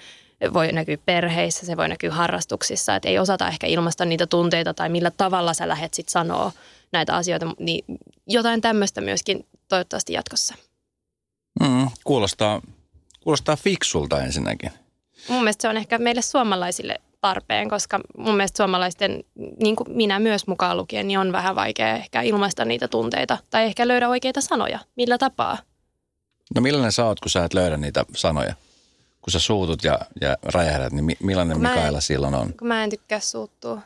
voi näkyä perheissä, se voi näkyä harrastuksissa, että ei osata ehkä ilmaista niitä tunteita tai millä tavalla sä lähdet sitten sanoa näitä asioita, niin jotain tämmöistä myöskin toivottavasti jatkossa. Mm, kuulostaa, kuulostaa fiksulta ensinnäkin mun mielestä se on ehkä meille suomalaisille tarpeen, koska mun mielestä suomalaisten, niin kuin minä myös mukaan lukien, niin on vähän vaikea ehkä ilmaista niitä tunteita tai ehkä löydä oikeita sanoja. Millä tapaa? No millainen sä oot, kun sä et löydä niitä sanoja? Kun sä suutut ja, ja räjähdät, niin millainen kun Mikaela en, silloin on? Kun mä en tykkää suuttua.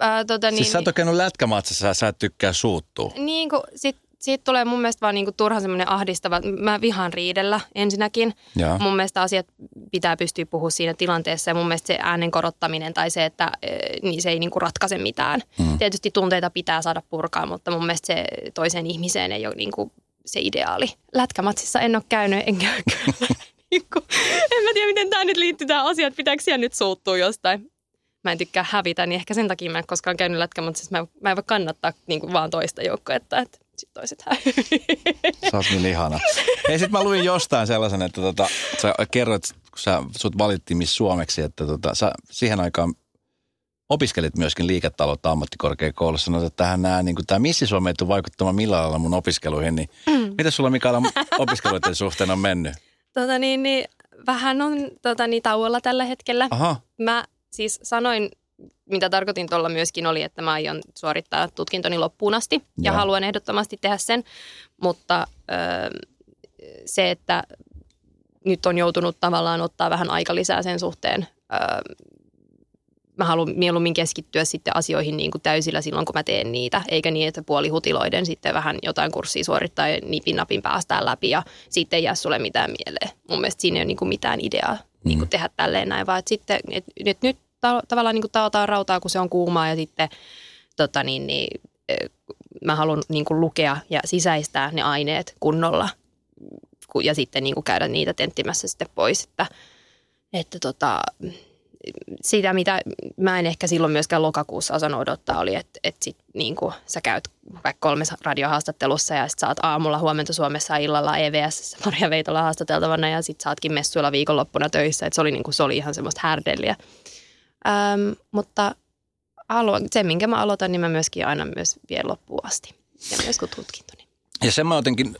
Ää, tota, niin, siis sä oot käynyt lätkämatsassa ja sä et tykkää suuttua. Niin kuin sit siitä tulee mun mielestä vaan niinku turhan semmoinen ahdistava. Mä vihaan riidellä ensinnäkin. Ja. Mun mielestä asiat pitää pystyä puhua siinä tilanteessa ja mun mielestä se äänen korottaminen tai se, että e, niin se ei niinku ratkaise mitään. Mm. Tietysti tunteita pitää saada purkaa, mutta mun mielestä se toiseen ihmiseen ei ole niinku se ideaali. Lätkämatsissa en ole käynyt, enkä en mä tiedä, miten tämä nyt liittyy tähän asiaan, että pitääkö siellä nyt suuttua jostain. Mä en tykkää hävitä, niin ehkä sen takia mä en koskaan käynyt lätkämatsissa. Mä, mä en voi kannattaa niinku vaan toista joukkoa, että, että sitten toiset Sä oot niin ihana. Ei, sit mä luin jostain sellaisen, että tota, sä kerroit, kun sä, sut valittiin Miss Suomeksi, että tota, sä siihen aikaan opiskelit myöskin liiketaloutta ammattikorkeakoulussa. Sanoit, että tähän nää, niin tämä Missi Suomi ei tule vaikuttamaan millään lailla mun opiskeluihin. Niin mm. Miten sulla Mikaela opiskeluiden suhteen on mennyt? Tota niin, niin, vähän on tota niin, tauolla tällä hetkellä. Aha. Mä siis sanoin mitä tarkoitin tuolla myöskin oli, että mä aion suorittaa tutkintoni loppuun asti ja, ja haluan ehdottomasti tehdä sen, mutta ö, se, että nyt on joutunut tavallaan ottaa vähän aika lisää sen suhteen, ö, mä haluan mieluummin keskittyä sitten asioihin niin kuin täysillä silloin, kun mä teen niitä, eikä niin, että puolihutiloiden sitten vähän jotain kurssia suorittaa ja nipin napin päästään läpi ja sitten ei jää sulle mitään mieleen. Mun mielestä siinä ei ole niin kuin mitään ideaa mm. niin kuin tehdä tälleen näin, vaan että sitten että nyt, nyt ta- tavallaan niin kuin taotaan rautaa, kun se on kuumaa ja sitten tota niin, niin, mä haluan niin kuin lukea ja sisäistää ne aineet kunnolla ja sitten niin kuin käydä niitä tenttimässä sitten pois, että, että tota, sitä, mitä mä en ehkä silloin myöskään lokakuussa osannut odottaa, oli, että, että sit, niin kuin, sä käyt vaikka kolmessa radiohaastattelussa ja sitten saat aamulla huomenta Suomessa illalla EVS Maria Veitola haastateltavana ja sitten saatkin messuilla viikonloppuna töissä. Että se, oli, niin kuin, se oli ihan semmoista härdelliä. Ähm, mutta haluan, se, minkä mä aloitan, niin mä myöskin aina myös vien loppuun asti. Ja myös kun tutkintoni. Ja sen mä jotenkin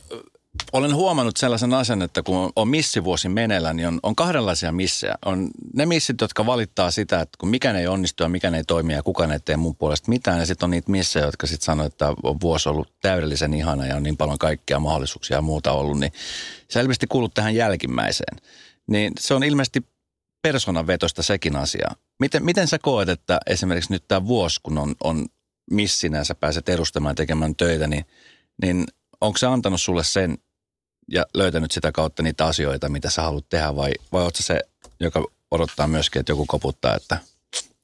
olen huomannut sellaisen asian, että kun on missivuosi meneillä, niin on, on kahdenlaisia missejä. On ne missit, jotka valittaa sitä, että kun mikään ei onnistu ja mikään ei toimi ja kukaan ei tee mun puolesta mitään. Ja sitten on niitä missejä, jotka sitten sanoo, että on vuosi ollut täydellisen ihana ja on niin paljon kaikkia mahdollisuuksia ja muuta ollut. Niin se ilmeisesti kuuluu tähän jälkimmäiseen. Niin se on ilmeisesti persoonavetosta sekin asia. Miten, miten sä koet, että esimerkiksi nyt tämä vuosi, kun on, on missinä ja sä pääset edustamaan tekemään töitä, niin, niin onko se antanut sulle sen ja löytänyt sitä kautta niitä asioita, mitä sä haluat tehdä vai, vai ootko se, joka odottaa myöskin, että joku koputtaa, että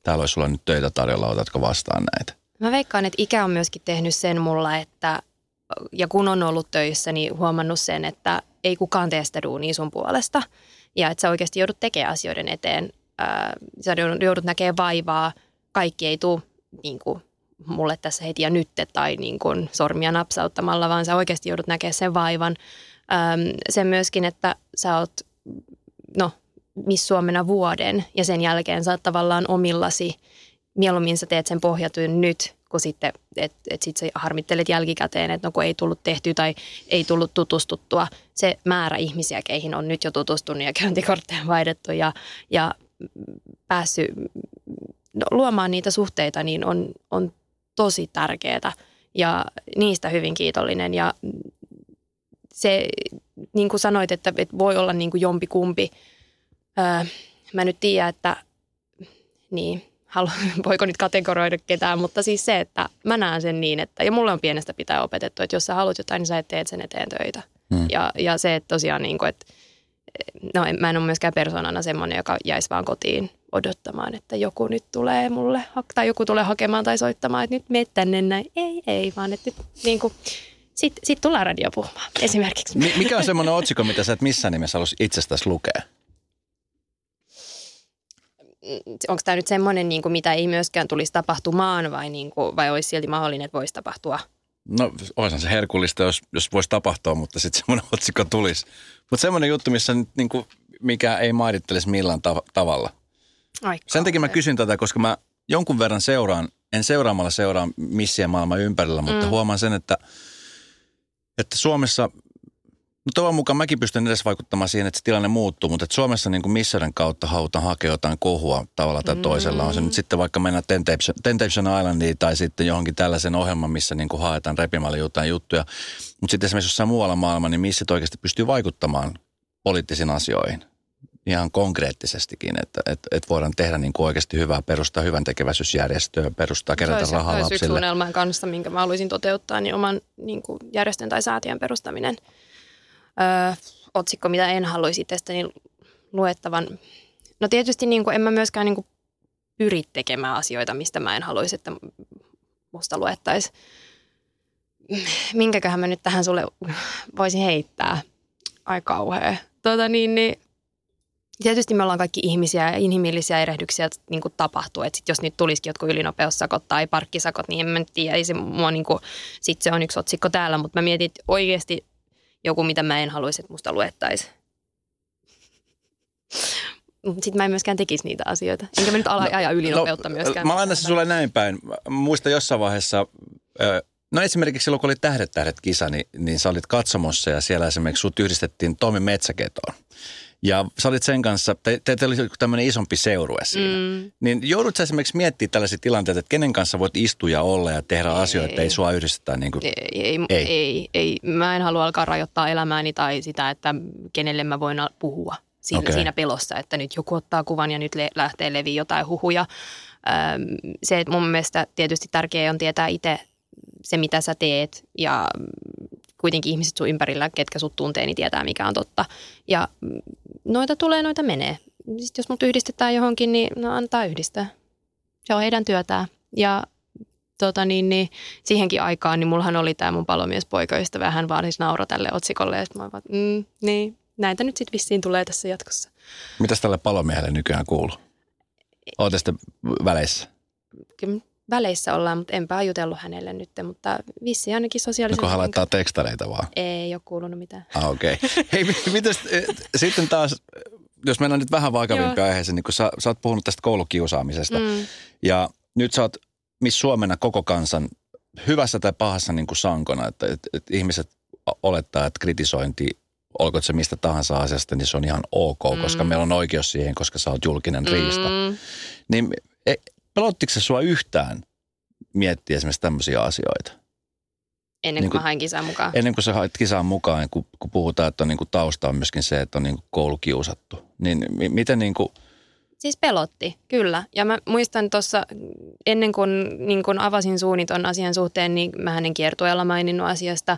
täällä olisi sulla nyt töitä tarjolla, otatko vastaan näitä? Mä veikkaan, että ikä on myöskin tehnyt sen mulla, että ja kun on ollut töissä, niin huomannut sen, että ei kukaan tee sitä duunia sun puolesta. Ja että sä oikeasti joudut tekemään asioiden eteen. Ää, sä joudut näkemään vaivaa. Kaikki ei tule niin kuin, mulle tässä heti ja nyt tai niin kuin, sormia napsauttamalla, vaan sä oikeasti joudut näkemään sen vaivan. Ää, sen myöskin, että sä oot, no, Miss Suomena vuoden ja sen jälkeen sä oot tavallaan omillasi. Mieluummin sä teet sen pohjatyön nyt, kun sitten, että et sit sä harmittelet jälkikäteen, että no kun ei tullut tehty tai ei tullut tutustuttua. Se määrä ihmisiä, keihin on nyt jo tutustunut ja käyntikortteja vaihdettu ja, ja päässyt no, luomaan niitä suhteita, niin on, on tosi tärkeää ja niistä hyvin kiitollinen. Ja se, niin kuin sanoit, että, että voi olla niin kuin jompi kumpi. Öö, mä nyt tiedän, että niin, halu, voiko nyt kategoroida ketään, mutta siis se, että mä näen sen niin, että, ja mulle on pienestä pitää opetettu, että jos sä haluat jotain, niin sä et teet sen eteen töitä. Hmm. Ja, ja se, että tosiaan niin kuin, että no mä en ole myöskään persoonana semmoinen, joka jäisi vaan kotiin odottamaan, että joku nyt tulee mulle, tai joku tulee hakemaan tai soittamaan, että nyt mene tänne näin. Ei, ei, vaan että nyt niin kuin, sitten sit tullaan radio puhumaan esimerkiksi. Mikä on semmoinen otsikko, mitä sä et missään nimessä halus itsestäsi lukea? onko tämä nyt semmoinen, niin kuin, mitä ei myöskään tulisi tapahtumaan vai, niin kuin, vai olisi silti mahdollinen, että voisi tapahtua? No olisihan se herkullista, jos, jos voisi tapahtua, mutta sitten semmoinen otsikko tulisi. Mutta semmoinen juttu, missä nyt, niin kuin, mikä ei maadittelisi millään tav- tavalla. Ai Sen takia mä kysyn tätä, koska mä jonkun verran seuraan, en seuraamalla seuraa missien maailman ympärillä, mutta mm. huomaan sen, että, että Suomessa No toivon mukaan mäkin pystyn edes vaikuttamaan siihen, että se tilanne muuttuu, mutta että Suomessa niin kuin missäden kautta halutaan hakea jotain kohua tavalla tai toisella. On se nyt sitten vaikka mennä Temptation, Temptation Islandiin tai sitten johonkin tällaisen ohjelman, missä niin kuin haetaan repimällä jotain juttuja. Mutta sitten esimerkiksi jossain muualla maailmassa, niin missä oikeasti pystyy vaikuttamaan poliittisiin asioihin ihan konkreettisestikin, että, että, että voidaan tehdä niin kuin oikeasti hyvää, perustaa hyvän tekeväisyysjärjestöä, perustaa, kerätä rahaa lapsille. Se olisi unelman kanssa, minkä mä haluaisin toteuttaa, niin oman niin kuin järjestön tai säätiön perustaminen – öö, otsikko, mitä en haluaisi itsestäni luettavan. No tietysti niin kuin, en mä myöskään niin kuin, pyri tekemään asioita, mistä mä en haluaisi, että musta luettaisi. Minkäköhän mä nyt tähän sulle voisin heittää? Ai kauhea. Tota niin, niin Tietysti me ollaan kaikki ihmisiä ja inhimillisiä erehdyksiä niin kuin tapahtuu. Et sit jos nyt tulisikin jotkut ylinopeussakot tai parkkisakot, niin en mä tiedä. Ei se mua niin kuin, sit se on yksi otsikko täällä, mutta mä mietin, että oikeasti joku, mitä mä en haluaisi, että musta luettaisi. Sitten mä en myöskään tekisi niitä asioita. Enkä mä nyt ala no, aja ylinopeutta no, myöskään. Mä laitan sulle näin päin. Muista jossain vaiheessa, no esimerkiksi silloin kun oli Tähdet tähdet kisa, niin, niin sä olit katsomossa ja siellä esimerkiksi sut yhdistettiin Tomi Metsäketoon. Ja sä olit sen kanssa, te, te, te oli tämmöinen isompi seurue siinä. Mm. Niin joudut sä esimerkiksi miettimään tällaisia tilanteita, että kenen kanssa voit istua ja olla ja tehdä ei, asioita, että ei sua yhdistetä niin kuin, ei, ei, ei. ei, ei. Mä en halua alkaa rajoittaa elämääni tai sitä, että kenelle mä voin puhua siinä, okay. siinä pelossa, että nyt joku ottaa kuvan ja nyt le- lähtee leviä jotain huhuja. Se, että mun mielestä tietysti tärkeää on tietää itse se, mitä sä teet ja kuitenkin ihmiset sun ympärillä, ketkä sut tuntee, niin tietää, mikä on totta. Ja noita tulee, noita menee. Sitten jos mut yhdistetään johonkin, niin no antaa yhdistää. Se on heidän työtään. Ja tota niin, niin, siihenkin aikaan, niin mullahan oli tämä mun palomiespoikaystävä, hän vaan siis nauro tälle otsikolle, ja mä vaan, mm, niin, näitä nyt sitten vissiin tulee tässä jatkossa. Mitäs tälle palomiehelle nykyään kuuluu? Olette sitten väleissä? Väleissä ollaan, mutta enpä jutellut hänelle nyt, mutta vissi ainakin sosiaalisen... Joko laittaa tekstareita vaan? Ei ole kuulunut mitään. Ah, okei. Okay. Hei, mitäs, eh, sitten taas, jos mennään nyt vähän vakavimpia aiheeseen, niin kun sä, sä oot puhunut tästä koulukiusaamisesta, mm. ja nyt sä oot Miss Suomena koko kansan hyvässä tai pahassa niin kuin sankona, että, että, että ihmiset olettaa, että kritisointi olko se mistä tahansa asiasta, niin se on ihan ok, mm. koska meillä on oikeus siihen, koska sä oot julkinen riista. Mm. Niin e, pelottiko se sua yhtään miettiä esimerkiksi tämmöisiä asioita? Ennen kuin, niin kuin mä hain kisaan mukaan. Ennen kuin sä hait kisaan mukaan, kun, kun puhutaan, että on niin kuin tausta on myöskin se, että on niin kuin koulu kiusattu. Niin m- miten niin kuin... Siis pelotti, kyllä. Ja mä muistan tuossa, ennen kuin, niin kuin avasin suunit on asian suhteen, niin mä hänen kiertueella maininnut asiasta.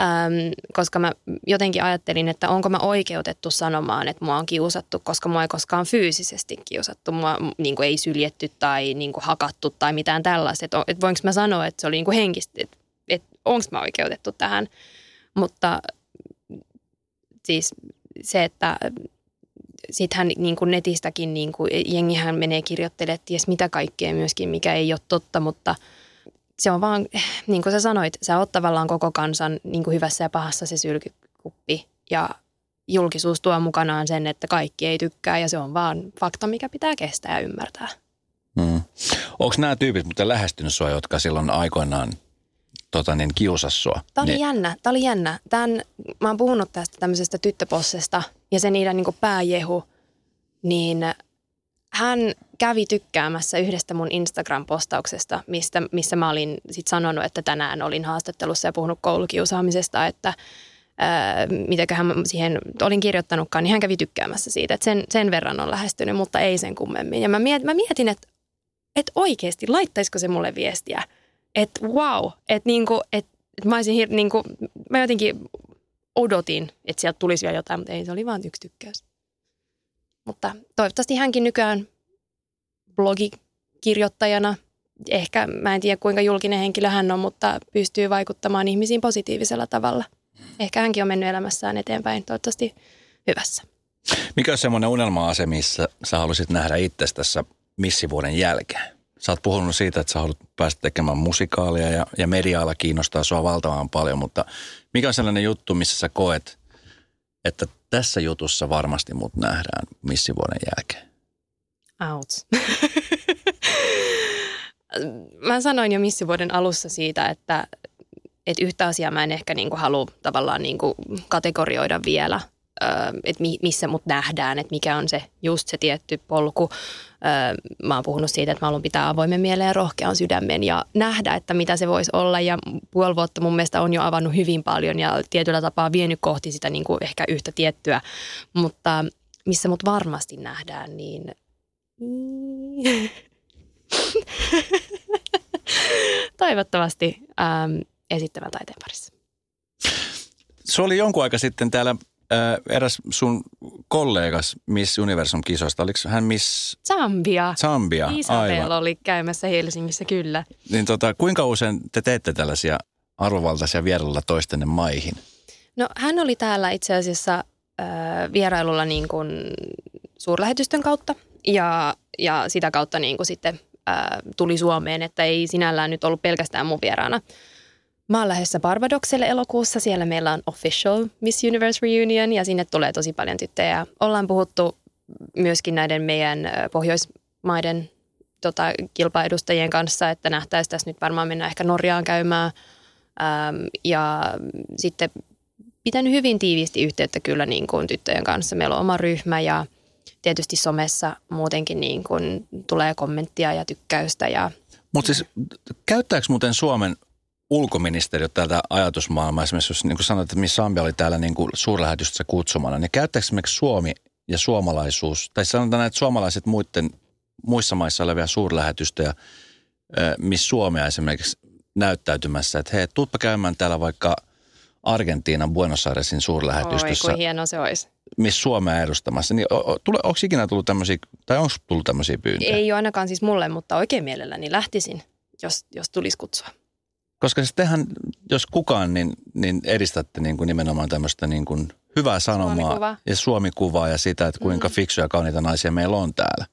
Äm, koska mä jotenkin ajattelin, että onko mä oikeutettu sanomaan, että mua on kiusattu, koska mua ei koskaan fyysisesti kiusattu. Mua niin kuin ei syljetty tai niin kuin hakattu tai mitään tällaista. Että, että voinko mä sanoa, että se oli niin kuin henkistä, että, että onko mä oikeutettu tähän. Mutta siis se, että sittenhän niin kuin netistäkin niin kuin, jengihän menee kirjoittelemaan ties mitä kaikkea myöskin, mikä ei ole totta, mutta se on vaan, niin kuin sä sanoit, sä oot tavallaan koko kansan niin kuin hyvässä ja pahassa se sylkykuppi ja julkisuus tuo mukanaan sen, että kaikki ei tykkää ja se on vaan fakta, mikä pitää kestää ja ymmärtää. Mm. Onko nämä tyypit mutta lähestynyt sua, jotka silloin aikoinaan tota niin, kiusas sua? Tämä oli niin, jännä, tämä oli jännä. Tän, mä oon puhunut tästä tämmöisestä tyttöpossesta ja se niiden niin pääjehu, niin hän kävi tykkäämässä yhdestä mun Instagram-postauksesta, mistä, missä mä olin sit sanonut, että tänään olin haastattelussa ja puhunut koulukiusaamisesta, että ää, mitäköhän mä siihen olin kirjoittanutkaan, niin hän kävi tykkäämässä siitä, että sen, sen verran on lähestynyt, mutta ei sen kummemmin. Ja mä mietin, mä mietin että, että oikeasti laittaisiko se mulle viestiä, että wow, että niinku, että mä olisin hir- niinku, mä jotenkin odotin, että sieltä tulisi vielä jotain, mutta ei, se oli vain yksi tykkäys. Mutta toivottavasti hänkin nykyään blogikirjoittajana, ehkä mä en tiedä kuinka julkinen henkilö hän on, mutta pystyy vaikuttamaan ihmisiin positiivisella tavalla. Ehkä hänkin on mennyt elämässään eteenpäin, toivottavasti hyvässä. Mikä on semmoinen unelma-ase, missä sä haluaisit nähdä itse tässä missivuoden jälkeen? Sä oot puhunut siitä, että sä haluat päästä tekemään musikaalia ja, ja mediaala kiinnostaa sua valtavan paljon, mutta mikä on sellainen juttu, missä sä koet, että tässä jutussa varmasti mut nähdään missivuoden jälkeen? Out. mä sanoin jo missivuoden alussa siitä, että, että yhtä asiaa mä en ehkä niin kuin halua tavallaan niin kuin kategorioida vielä, että missä mut nähdään, että mikä on se just se tietty polku. Mä oon puhunut siitä, että mä haluan pitää avoimen mieleen ja rohkean sydämen ja nähdä, että mitä se voisi olla. Ja puoli vuotta mun mielestä on jo avannut hyvin paljon ja tietyllä tapaa vienyt kohti sitä niin kuin ehkä yhtä tiettyä. Mutta missä mut varmasti nähdään, niin toivottavasti ähm, esittävän taiteen parissa. Se oli jonkun aika sitten täällä äh, eräs sun kollegas Miss Universum-kisoista, oliko hän Miss... Zambia. Zambia, Isabel aivan. oli käymässä Helsingissä, kyllä. Niin tota, kuinka usein te teette tällaisia arvovaltaisia vierailulla toistenne maihin? No hän oli täällä itse asiassa äh, vierailulla niin kuin suurlähetystön kautta ja, ja sitä kautta niin kuin sitten äh, tuli Suomeen, että ei sinällään nyt ollut pelkästään mun vieraana. Mä oon lähdössä Barbadokselle elokuussa. Siellä meillä on official Miss Universe Reunion ja sinne tulee tosi paljon tyttöjä. Ollaan puhuttu myöskin näiden meidän Pohjoismaiden tota, kilpaedustajien kanssa, että nähtäisiin tässä nyt varmaan mennä ehkä Norjaan käymään. Ähm, ja sitten pitänyt hyvin tiiviisti yhteyttä kyllä niin kuin tyttöjen kanssa. Meillä on oma ryhmä ja tietysti somessa muutenkin niin kuin tulee kommenttia ja tykkäystä. Ja... Mutta siis käyttääkö muuten Suomen ulkoministeriö tätä ajatusmaailmaa, esimerkiksi jos niin kuin sanoit, että missä Sambia oli täällä niin kuin suurlähetystössä kutsumana, niin käyttääkö esimerkiksi Suomi ja suomalaisuus, tai sanotaan että suomalaiset muiden, muissa maissa olevia suurlähetystöjä, missä Suomea esimerkiksi näyttäytymässä, että hei, tuutpa käymään täällä vaikka Argentiinan Buenos Airesin suurlähetystössä. Oi, hieno se olisi. Missä Suomea edustamassa. Niin, onko ikinä tullut tämmöisiä, tai onko tullut tämmöisiä pyyntöjä? Ei ole ainakaan siis mulle, mutta oikein mielelläni lähtisin, jos, jos tulisi kutsua. Koska siis tehän, jos kukaan, niin, niin edistätte niin kuin nimenomaan tämmöistä niin kuin hyvää sanomaa Suomikuva. ja suomikuvaa ja sitä, että kuinka mm. fiksuja ja kauniita naisia meillä on täällä.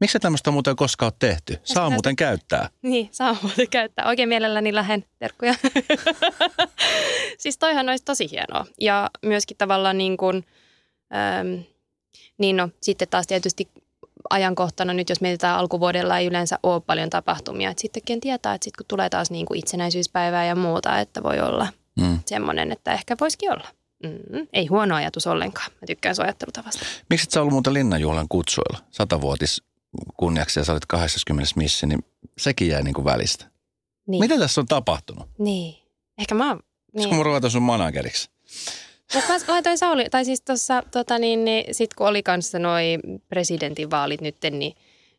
Miksi tämmöistä muuten koskaan ole tehty? Saa näytä- muuten käyttää. Niin, saa muuten käyttää. Oikein mielelläni lähden terkkuja. siis toihan olisi tosi hienoa. Ja myöskin tavallaan niin kuin, äm, niin no, sitten taas tietysti ajankohtana nyt, jos mietitään alkuvuodella ei yleensä ole paljon tapahtumia. Että sittenkin tietää, että sitten kun tulee taas niin kuin itsenäisyyspäivää ja muuta, että voi olla Mm. semmoinen, että ehkä voisikin olla. Mm, ei huono ajatus ollenkaan. Mä tykkään sun ajattelutavasta. Miksi et sä ollut muuten Linnanjuhlan kutsuilla? Satavuotis kunniaksi ja sä olit 80 missi, niin sekin jäi niin kuin välistä. Niin. Mitä tässä on tapahtunut? Niin. Ehkä mä oon... Niin. Niin. Kun mä ruvetaan sun manageriksi. Mutta mä laitoin Sauli, tai siis tuossa, tota niin, niin sit kun oli kanssa noi presidentinvaalit nyt, niin,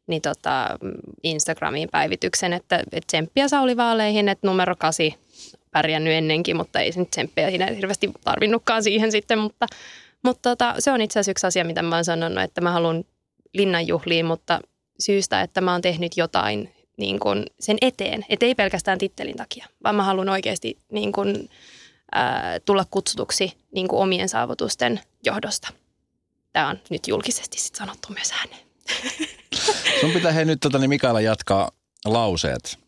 niin tota, Instagramiin päivityksen, että, että tsemppiä Sauli vaaleihin, että numero kasi pärjännyt ennenkin, mutta ei se nyt tsemppejä siinä hirveästi tarvinnutkaan siihen sitten, mutta, mutta tota, se on itse asiassa yksi asia, mitä mä oon sanonut, että mä haluan linnanjuhliin, mutta syystä, että mä oon tehnyt jotain niin kuin sen eteen, että ei pelkästään tittelin takia, vaan mä haluan oikeasti niin kuin, ää, tulla kutsutuksi niin kuin omien saavutusten johdosta. Tämä on nyt julkisesti sit sanottu myös ääneen. Sun pitää hei nyt tota, niin Mikaela jatkaa lauseet.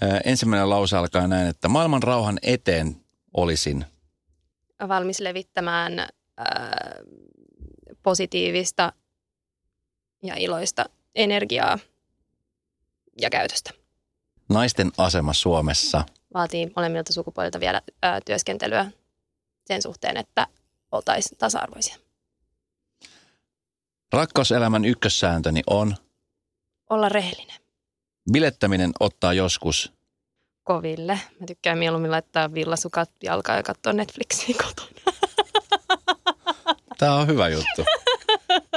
Ää, ensimmäinen lause alkaa näin, että maailman rauhan eteen olisin. Valmis levittämään ää, positiivista ja iloista energiaa ja käytöstä. Naisten asema Suomessa. Vaatii molemmilta sukupuolilta vielä ää, työskentelyä sen suhteen, että oltaisiin tasa-arvoisia. Rakkauselämän ykkössääntöni on, Olla rehellinen bilettäminen ottaa joskus. koville. Mä tykkään mieluummin laittaa villasukat jalkaan ja katsoa Netflixiä kotona. Tämä on hyvä juttu.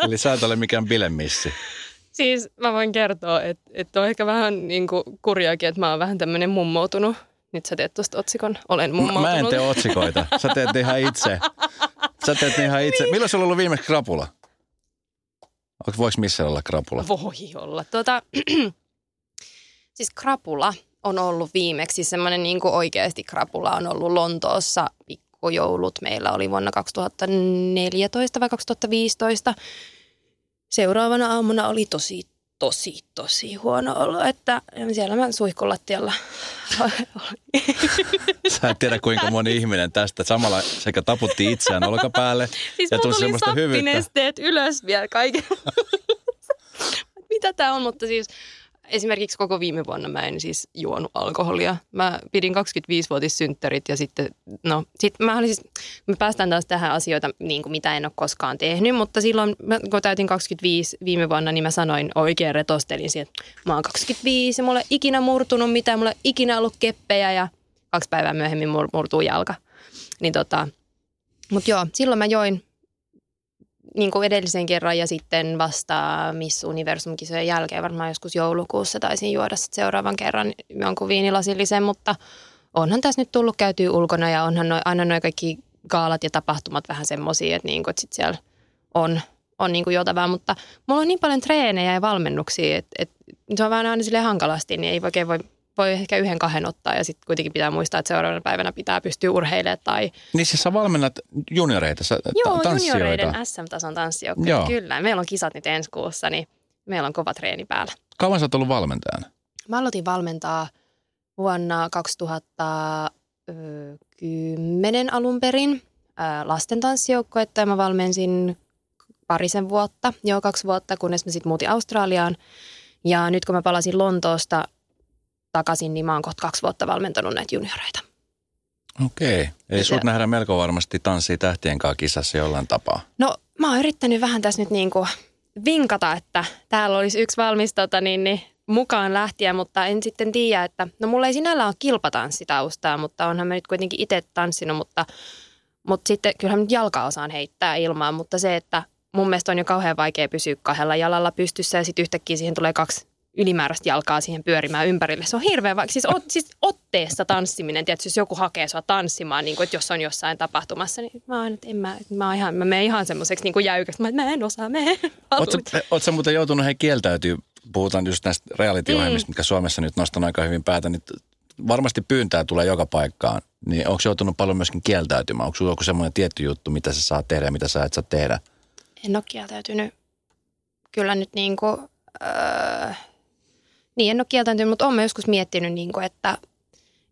Eli sä et ole mikään bilemissi. Siis mä voin kertoa, että, että on ehkä vähän niin kuin kurjaakin, että mä oon vähän tämmöinen mummoutunut. Nyt sä teet tuosta otsikon, olen Mä, mummoutunut. mä en tee otsikoita. Sä teet ne ihan itse. Sä teet ne ihan itse. Milloin sulla on ollut viimeksi krapula? Voiko missä olla krapula? Voi olla. Tuota, siis krapula on ollut viimeksi semmoinen niin kuin oikeasti krapula on ollut Lontoossa pikkujoulut. Meillä oli vuonna 2014 vai 2015. Seuraavana aamuna oli tosi, tosi, tosi huono olo, että siellä mä suihkulattialla Sä et tiedä kuinka moni ihminen tästä samalla sekä taputti itseään olkapäälle Siis ja tuli semmoista hyvyyttä. ylös vielä kaiken. Mitä tämä on, mutta siis esimerkiksi koko viime vuonna mä en siis juonut alkoholia. Mä pidin 25-vuotissynttärit ja sitten, no, sit mä siis, me päästään taas tähän asioita, niin kuin mitä en ole koskaan tehnyt, mutta silloin kun täytin 25 viime vuonna, niin mä sanoin oikein retostelin siihen, että mä oon 25 ja mulla ei ikinä murtunut mitään, mulla ei ikinä ollut keppejä ja kaksi päivää myöhemmin mur- murtuu jalka. Niin tota, mutta joo, silloin mä join niin kuin edellisen kerran ja sitten vasta Miss Universum-kisojen jälkeen, varmaan joskus joulukuussa taisin juoda sit seuraavan kerran jonkun viinilasillisen, mutta onhan tässä nyt tullut käytyä ulkona ja onhan noi, aina noin kaikki gaalat ja tapahtumat vähän semmoisia, että, niin kuin, että sit siellä on, on niin kuin jotain, mutta mulla on niin paljon treenejä ja valmennuksia, että, että se on vähän aina silleen hankalasti, niin ei oikein voi, voi ehkä yhden kahden ottaa ja sitten kuitenkin pitää muistaa, että seuraavana päivänä pitää pystyä urheilemaan tai Niin siis sä valmennat junioreita, sä, Joo, tanssijoita. junioreiden SM-tason tanssijoukkoja. Joo. Kyllä, meillä on kisat nyt ensi kuussa, niin meillä on kova treeni päällä. Kauan sä oot ollut valmentajana? Mä aloitin valmentaa vuonna 2010 alun perin lasten tanssijoukkuetta ja mä valmensin parisen vuotta, joo kaksi vuotta, kunnes mä sitten muutin Australiaan. Ja nyt kun mä palasin Lontoosta takaisin, niin mä oon kohta kaksi vuotta valmentanut näitä junioreita. Okei. Eli sut nähdään melko varmasti tanssii tähtien kanssa kisassa jollain tapaa. No mä oon yrittänyt vähän tässä nyt niin kuin vinkata, että täällä olisi yksi valmis tota, niin, niin, mukaan lähtiä, mutta en sitten tiedä, että no mulla ei sinällään ole kilpatanssitaustaa, mutta onhan mä nyt kuitenkin itse tanssinut, mutta, mutta sitten kyllähän nyt jalka osaan heittää ilmaan, mutta se, että mun mielestä on jo kauhean vaikea pysyä kahdella jalalla pystyssä ja sitten yhtäkkiä siihen tulee kaksi ylimääräistä jalkaa siihen pyörimään ympärille. Se on hirveän vaikea. Siis, ot, siis otteessa tanssiminen, tiedätkö, jos joku hakee sua tanssimaan, niin kuin, että jos on jossain tapahtumassa, niin mä oon, että en mä, mä, oon ihan, mä menen ihan semmoiseksi niin jäykäksi. Mä, mä en osaa, mä en sä muuten joutunut hei kieltäytyy, puhutaan just näistä reality-ohjelmista, mm. mitkä Suomessa nyt nostan aika hyvin päätä, niin varmasti pyyntää tulee joka paikkaan. Niin onko joutunut paljon myöskin kieltäytymään? Onko sulla joku semmoinen tietty juttu, mitä sä saat tehdä ja mitä sä et saa tehdä? En ole kieltäytynyt. Kyllä nyt niin kuin, öö, niin en ole kieltäytynyt, mutta olen joskus miettinyt, niin kuin, että,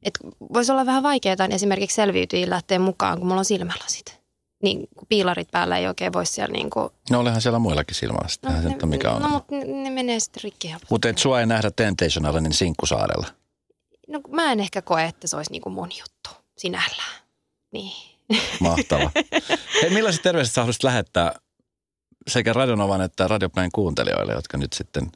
että voisi olla vähän vaikeaa esimerkiksi selviytyjiin lähteä mukaan, kun mulla on silmälasit. Niin kun piilarit päällä ei oikein voi siellä niin kuin, No olehan siellä muillakin silmällä, no, että mikä on. No, mutta ne, ne menee sitten rikki. Mutta et sua ei nähdä Temptation Islandin sinkkusaarella. No mä en ehkä koe, että se olisi niin kuin mun juttu sinällään. Niin. Mahtava. Hei, millaiset terveiset sä haluaisit lähettää sekä Radionovan että Radioplayn kuuntelijoille, jotka nyt sitten...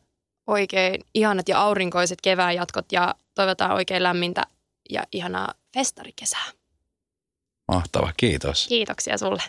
Oikein ihanat ja aurinkoiset kevään jatkot ja toivotaan oikein lämmintä ja ihanaa festarikesää. Mahtava, kiitos. Kiitoksia sulle.